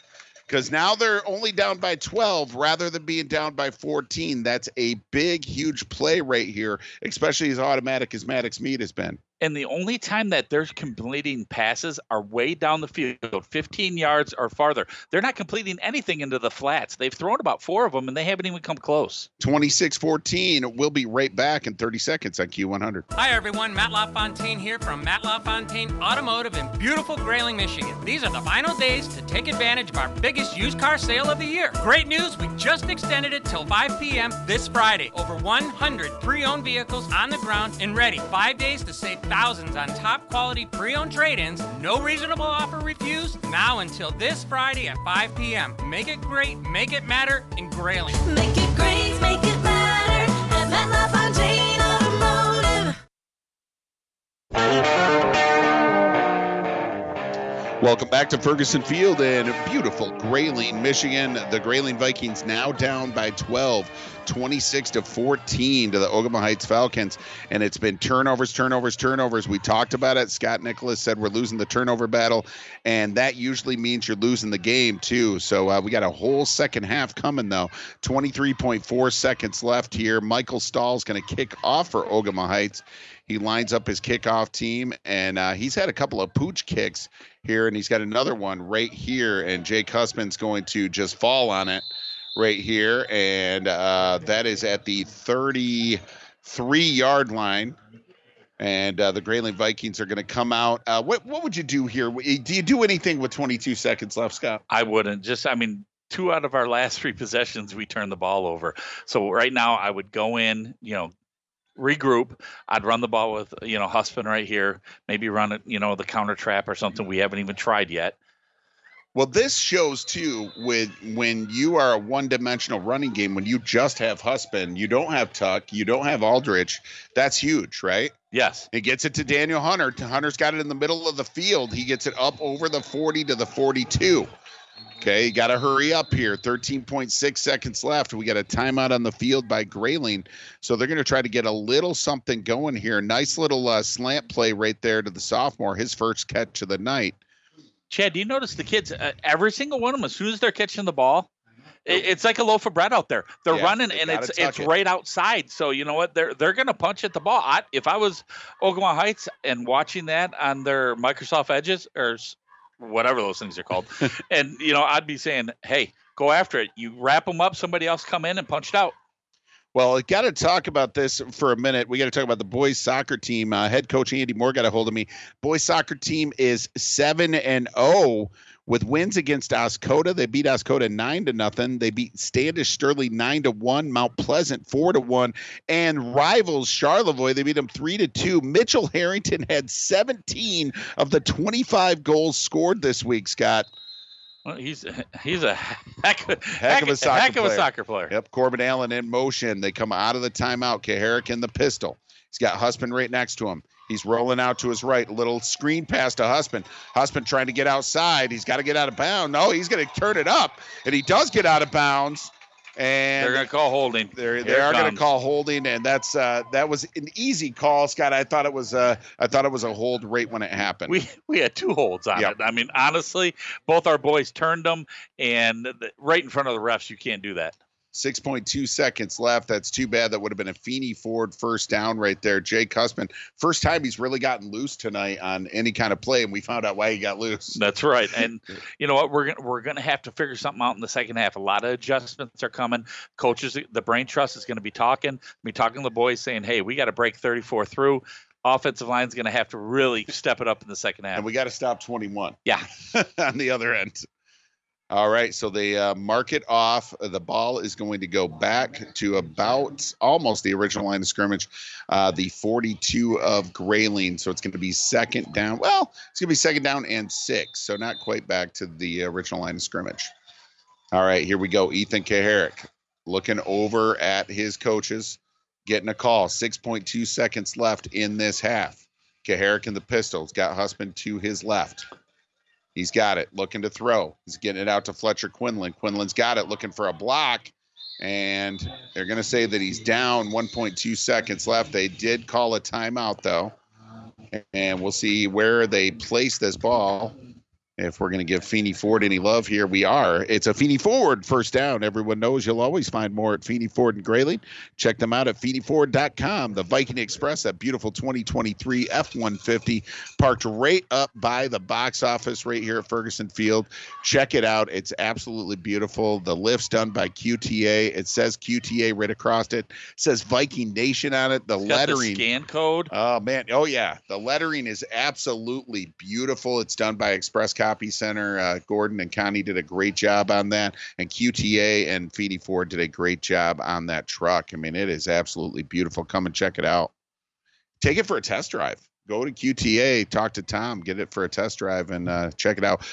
Because now they're only down by 12 rather than being down by 14. That's a big, huge play right here, especially as automatic as Maddox Mead has been. And the only time that they're completing passes are way down the field, 15 yards or farther. They're not completing anything into the flats. They've thrown about four of them, and they haven't even come close. 26 14. We'll be right back in 30 seconds on Q100. Hi everyone, Matt LaFontaine here from Matt LaFontaine Automotive in beautiful Grayling, Michigan. These are the final days to take advantage of our biggest used car sale of the year. Great news, we just extended it till 5 p.m. this Friday. Over 100 pre-owned vehicles on the ground and ready. Five days to save thousands on top quality pre-owned trade-ins. No reasonable offer refused. Now until this Friday at 5 p.m. Make it great, make it matter in Grayling. Make it great, make it matter at Matt LaFontaine Automotive. Welcome back to Ferguson Field in beautiful Grayling, Michigan. The Grayling Vikings now down by 12, 26 to 14 to the Ogemaw Heights Falcons. And it's been turnovers, turnovers, turnovers. We talked about it. Scott Nicholas said we're losing the turnover battle, and that usually means you're losing the game, too. So uh, we got a whole second half coming, though. 23.4 seconds left here. Michael Stahl's going to kick off for Ogemaw Heights. He lines up his kickoff team, and uh, he's had a couple of pooch kicks here, and he's got another one right here. And Jake Husband's going to just fall on it right here, and uh, that is at the 33 yard line. And uh, the Grayling Vikings are going to come out. Uh, what what would you do here? Do you do anything with 22 seconds left, Scott? I wouldn't. Just, I mean, two out of our last three possessions, we turned the ball over. So right now, I would go in, you know, regroup. I'd run the ball with, you know, Husband right here. Maybe run it, you know, the counter trap or something we haven't even tried yet. Well, this shows too with when you are a one-dimensional running game. When you just have Husband, you don't have Tuck, you don't have Aldrich. That's huge, right? Yes. It gets it to Daniel Hunter. Hunter's got it in the middle of the field. He gets it up over the 40 to the 42. Okay, you got to hurry up here. 13.6 seconds left. We got a timeout on the field by Grayling. So they're going to try to get a little something going here. Nice little uh, slant play right there to the sophomore, his first catch of the night. Chad, do you notice the kids? Uh, every single one of them, as soon as they're catching the ball, it, it's like a loaf of bread out there. They're Yeah, running, and it's it's it. right outside. So you know what? They're they're gonna punch at the ball. I, if I was Ogemaw Heights and watching that on their Microsoft Edges or whatever those things are called, and you know, I'd be saying, "Hey, go after it. You wrap them up. Somebody else come in and punch it out." Well, I got to talk about this for a minute. We got to talk about the boys soccer team. Uh, head coach Andy Moore got a hold of me. Boys soccer team is seven and zero with wins against Oscoda. They beat Oscoda nine to nothing. They beat Standish Sterling nine to one. Mount Pleasant four to one, and rivals Charlevoix they beat them three to two. Mitchell Harrington had seventeen of the twenty-five goals scored this week. Scott. Well, he's he's a heck, Heck of a soccer heck of a soccer player. Yep, Corbin Allen in motion. They come out of the timeout. Kaharick in the pistol. He's got Husband right next to him. He's rolling out to his right. Little screen pass to Husband. Husband trying to get outside. He's got to get out of bounds. No, he's going to turn it up, and he does get out of bounds. And They're gonna call holding. They're, they Here are going to call holding, and that's uh, that was an easy call, Scott. I thought it was uh, I thought it was a hold right when it happened. We we had two holds on Yep. it. I mean, honestly, both our boys turned them, and right in front of the refs, you can't do that. 6.2 seconds left. That's too bad. That would have been a Feeney Ford first down right there. Jake Husband, first time he's really gotten loose tonight on any kind of play, and we found out why he got loose. That's right. And you know what? We're gonna we're gonna have to figure something out in the second half. A lot of adjustments are coming. Coaches, the brain trust is going to be talking, be talking to the boys, saying, "Hey, we got to break 34 through." Offensive line is going to have to really step it up in the second half. And we got to stop 21 yeah. on the other end. All right, so they uh, mark it off. The ball is going to go back to about almost the original line of scrimmage, uh, the 42 of Grayling. So it's going to be second down. Well, it's going to be second down and six. So not quite back to the original line of scrimmage. All right, here we go. Ethan Kaharick looking over at his coaches, getting a call. 6.2 seconds left in this half. Kaharick in the pistols got Husband to his left. He's got it, looking to throw. He's getting it out to Fletcher Quinlan. Quinlan's got it, looking for a block. And they're going to say that he's down 1.2 seconds left. They did call a timeout, though. And we'll see where they place this ball. If we're going to give Feeney Ford any love here, we are. It's a Feeney Ford first down. Everyone knows you'll always find more at Feeney Ford and Grayling. Check them out at FeeneyFord.com. The Viking Express, that beautiful 2023 F 150, parked right up by the box office right here at Ferguson Field. Check it out. It's absolutely beautiful. The lift's done by QTA. It says QTA right across it. It says Viking Nation on it. The It's got the lettering. scan code. Oh man, oh yeah, the lettering is absolutely beautiful. It's done by Express Copy Copy center. Uh, Gordon and Connie did a great job on that, and QTA and Feeney Ford did a great job on that truck. I mean, it is absolutely beautiful. Come and check it out. Take it for a test drive. Go to QTA, talk to Tom, get it for a test drive, and uh, check it out.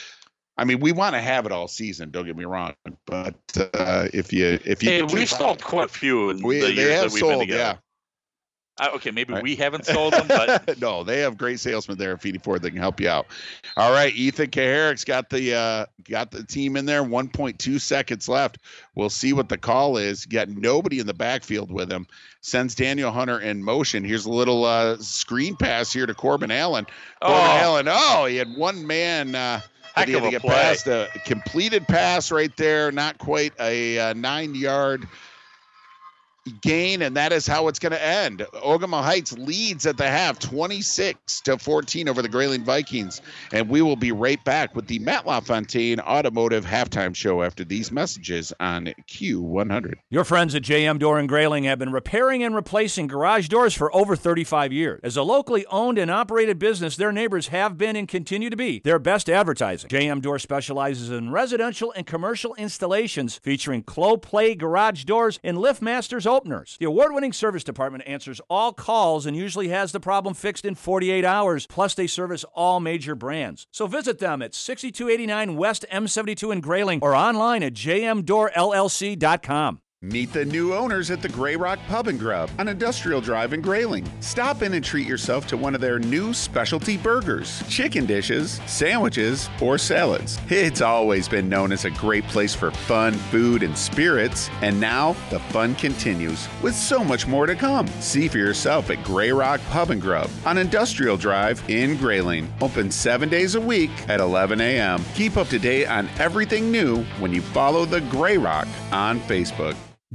I mean, we want to have it all season. Don't get me wrong, but uh, if you if you Hey, we've sold quite a few in we, the they years have that we've been sold, together. yeah. Uh, okay, maybe we haven't sold them, but no, they have great salesmen there at Feeney Ford that can help you out. All right, Ethan Kaharick's got the uh, got the team in there. 1.2 seconds left. We'll see what the call is. Got nobody in the backfield with him. Sends Daniel Hunter in motion. Here's a little uh, screen pass here to Corbin Allen. Corbin Oh. Allen. Oh, he had one man. Uh, Heck he had of to a get play. past a completed pass right there. Not quite a uh, nine yard gain, and that is how it's going to end. Ogemaw Heights leads at the half, 26 to 14 over the Grayling Vikings, and we will be right back with the Matt LaFontaine Automotive Halftime Show after these messages on Q100. Your friends at JM Door and Grayling have been repairing and replacing garage doors for over 35 years. As a locally owned and operated business, their neighbors have been and continue to be their best advertising. JM Door specializes in residential and commercial installations featuring Clopay garage doors and LiftMasters openers. The award-winning service department answers all calls and usually has the problem fixed in 48 hours. Plus, they service all major brands. So visit them at 6289 West M72 in Grayling or online at jmdoorllc.com. Meet the new owners at the Grey Rock Pub and Grub on Industrial Drive in Grayling. Stop in and treat yourself to one of their new specialty burgers, chicken dishes, sandwiches, or salads. It's always been known as a great place for fun, food, and spirits, and now the fun continues with so much more to come. See for yourself at Grey Rock Pub and Grub on Industrial Drive in Grayling. Open seven days a week at 11 a.m. Keep up to date on everything new when you follow the Grey Rock on Facebook.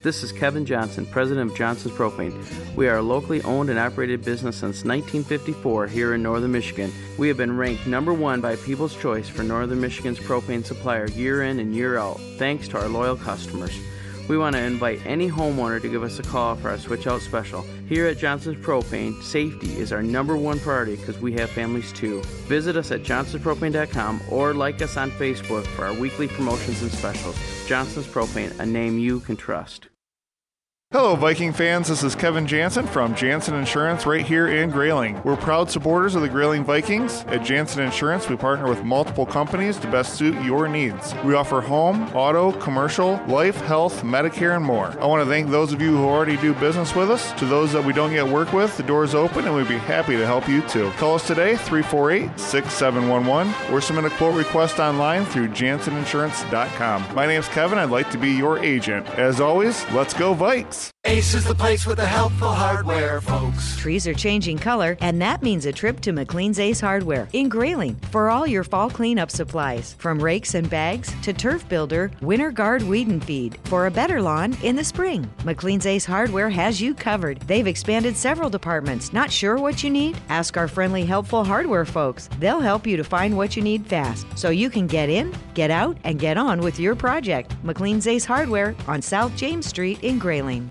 This is Kevin Johnson, president of Johnson's Propane. We are a locally owned and operated business since 1954 here in Northern Michigan. We have been ranked number one by People's Choice for Northern Michigan's propane supplier year in and year out, thanks to our loyal customers. We want to invite any homeowner to give us a call for our switch out special. Here at Johnson's Propane, safety is our number one priority because we have families too. Visit us at johnsonspropane.com or like us on Facebook for our weekly promotions and specials. Johnson's Propane, a name you can trust. Hello, Viking fans. This is Kevin Jansen from Jansen Insurance right here in Grayling. We're proud supporters of the Grayling Vikings. At Jansen Insurance, we partner with multiple companies to best suit your needs. We offer home, auto, commercial, life, health, Medicare, and more. I want to thank those of you who already do business with us. To those that we don't yet work with, the door is open and we'd be happy to help you too. Call us today, 348 6711, or submit a quote request online through janseninsurance.com. My name's Kevin. I'd like to be your agent. As always, let's go, Vikes! else. Ace is the place with the helpful hardware, folks. Trees are changing color, and that means a trip to McLean's Ace Hardware in Grayling for all your fall cleanup supplies. From rakes and bags to turf builder, winter guard weed and feed for a better lawn in the spring. McLean's Ace Hardware has you covered. They've expanded several departments. Not sure what you need? Ask our friendly, helpful hardware folks. They'll help you to find what you need fast so you can get in, get out, and get on with your project. McLean's Ace Hardware on South James Street in Grayling.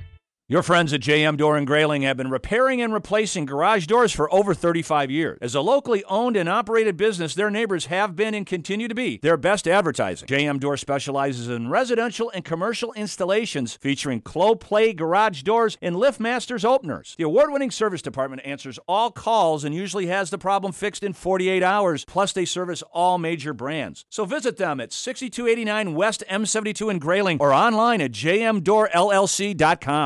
Your friends at JM Door and Grayling have been repairing and replacing garage doors for over 35 years. As a locally owned and operated business, their neighbors have been and continue to be their best advertising. JM Door specializes in residential and commercial installations featuring Clopay garage doors and LiftMasters openers. The award-winning service department answers all calls and usually has the problem fixed in 48 hours. Plus, they service all major brands. So visit them at 6289 West M72 in Grayling or online at jmdoorllc.com.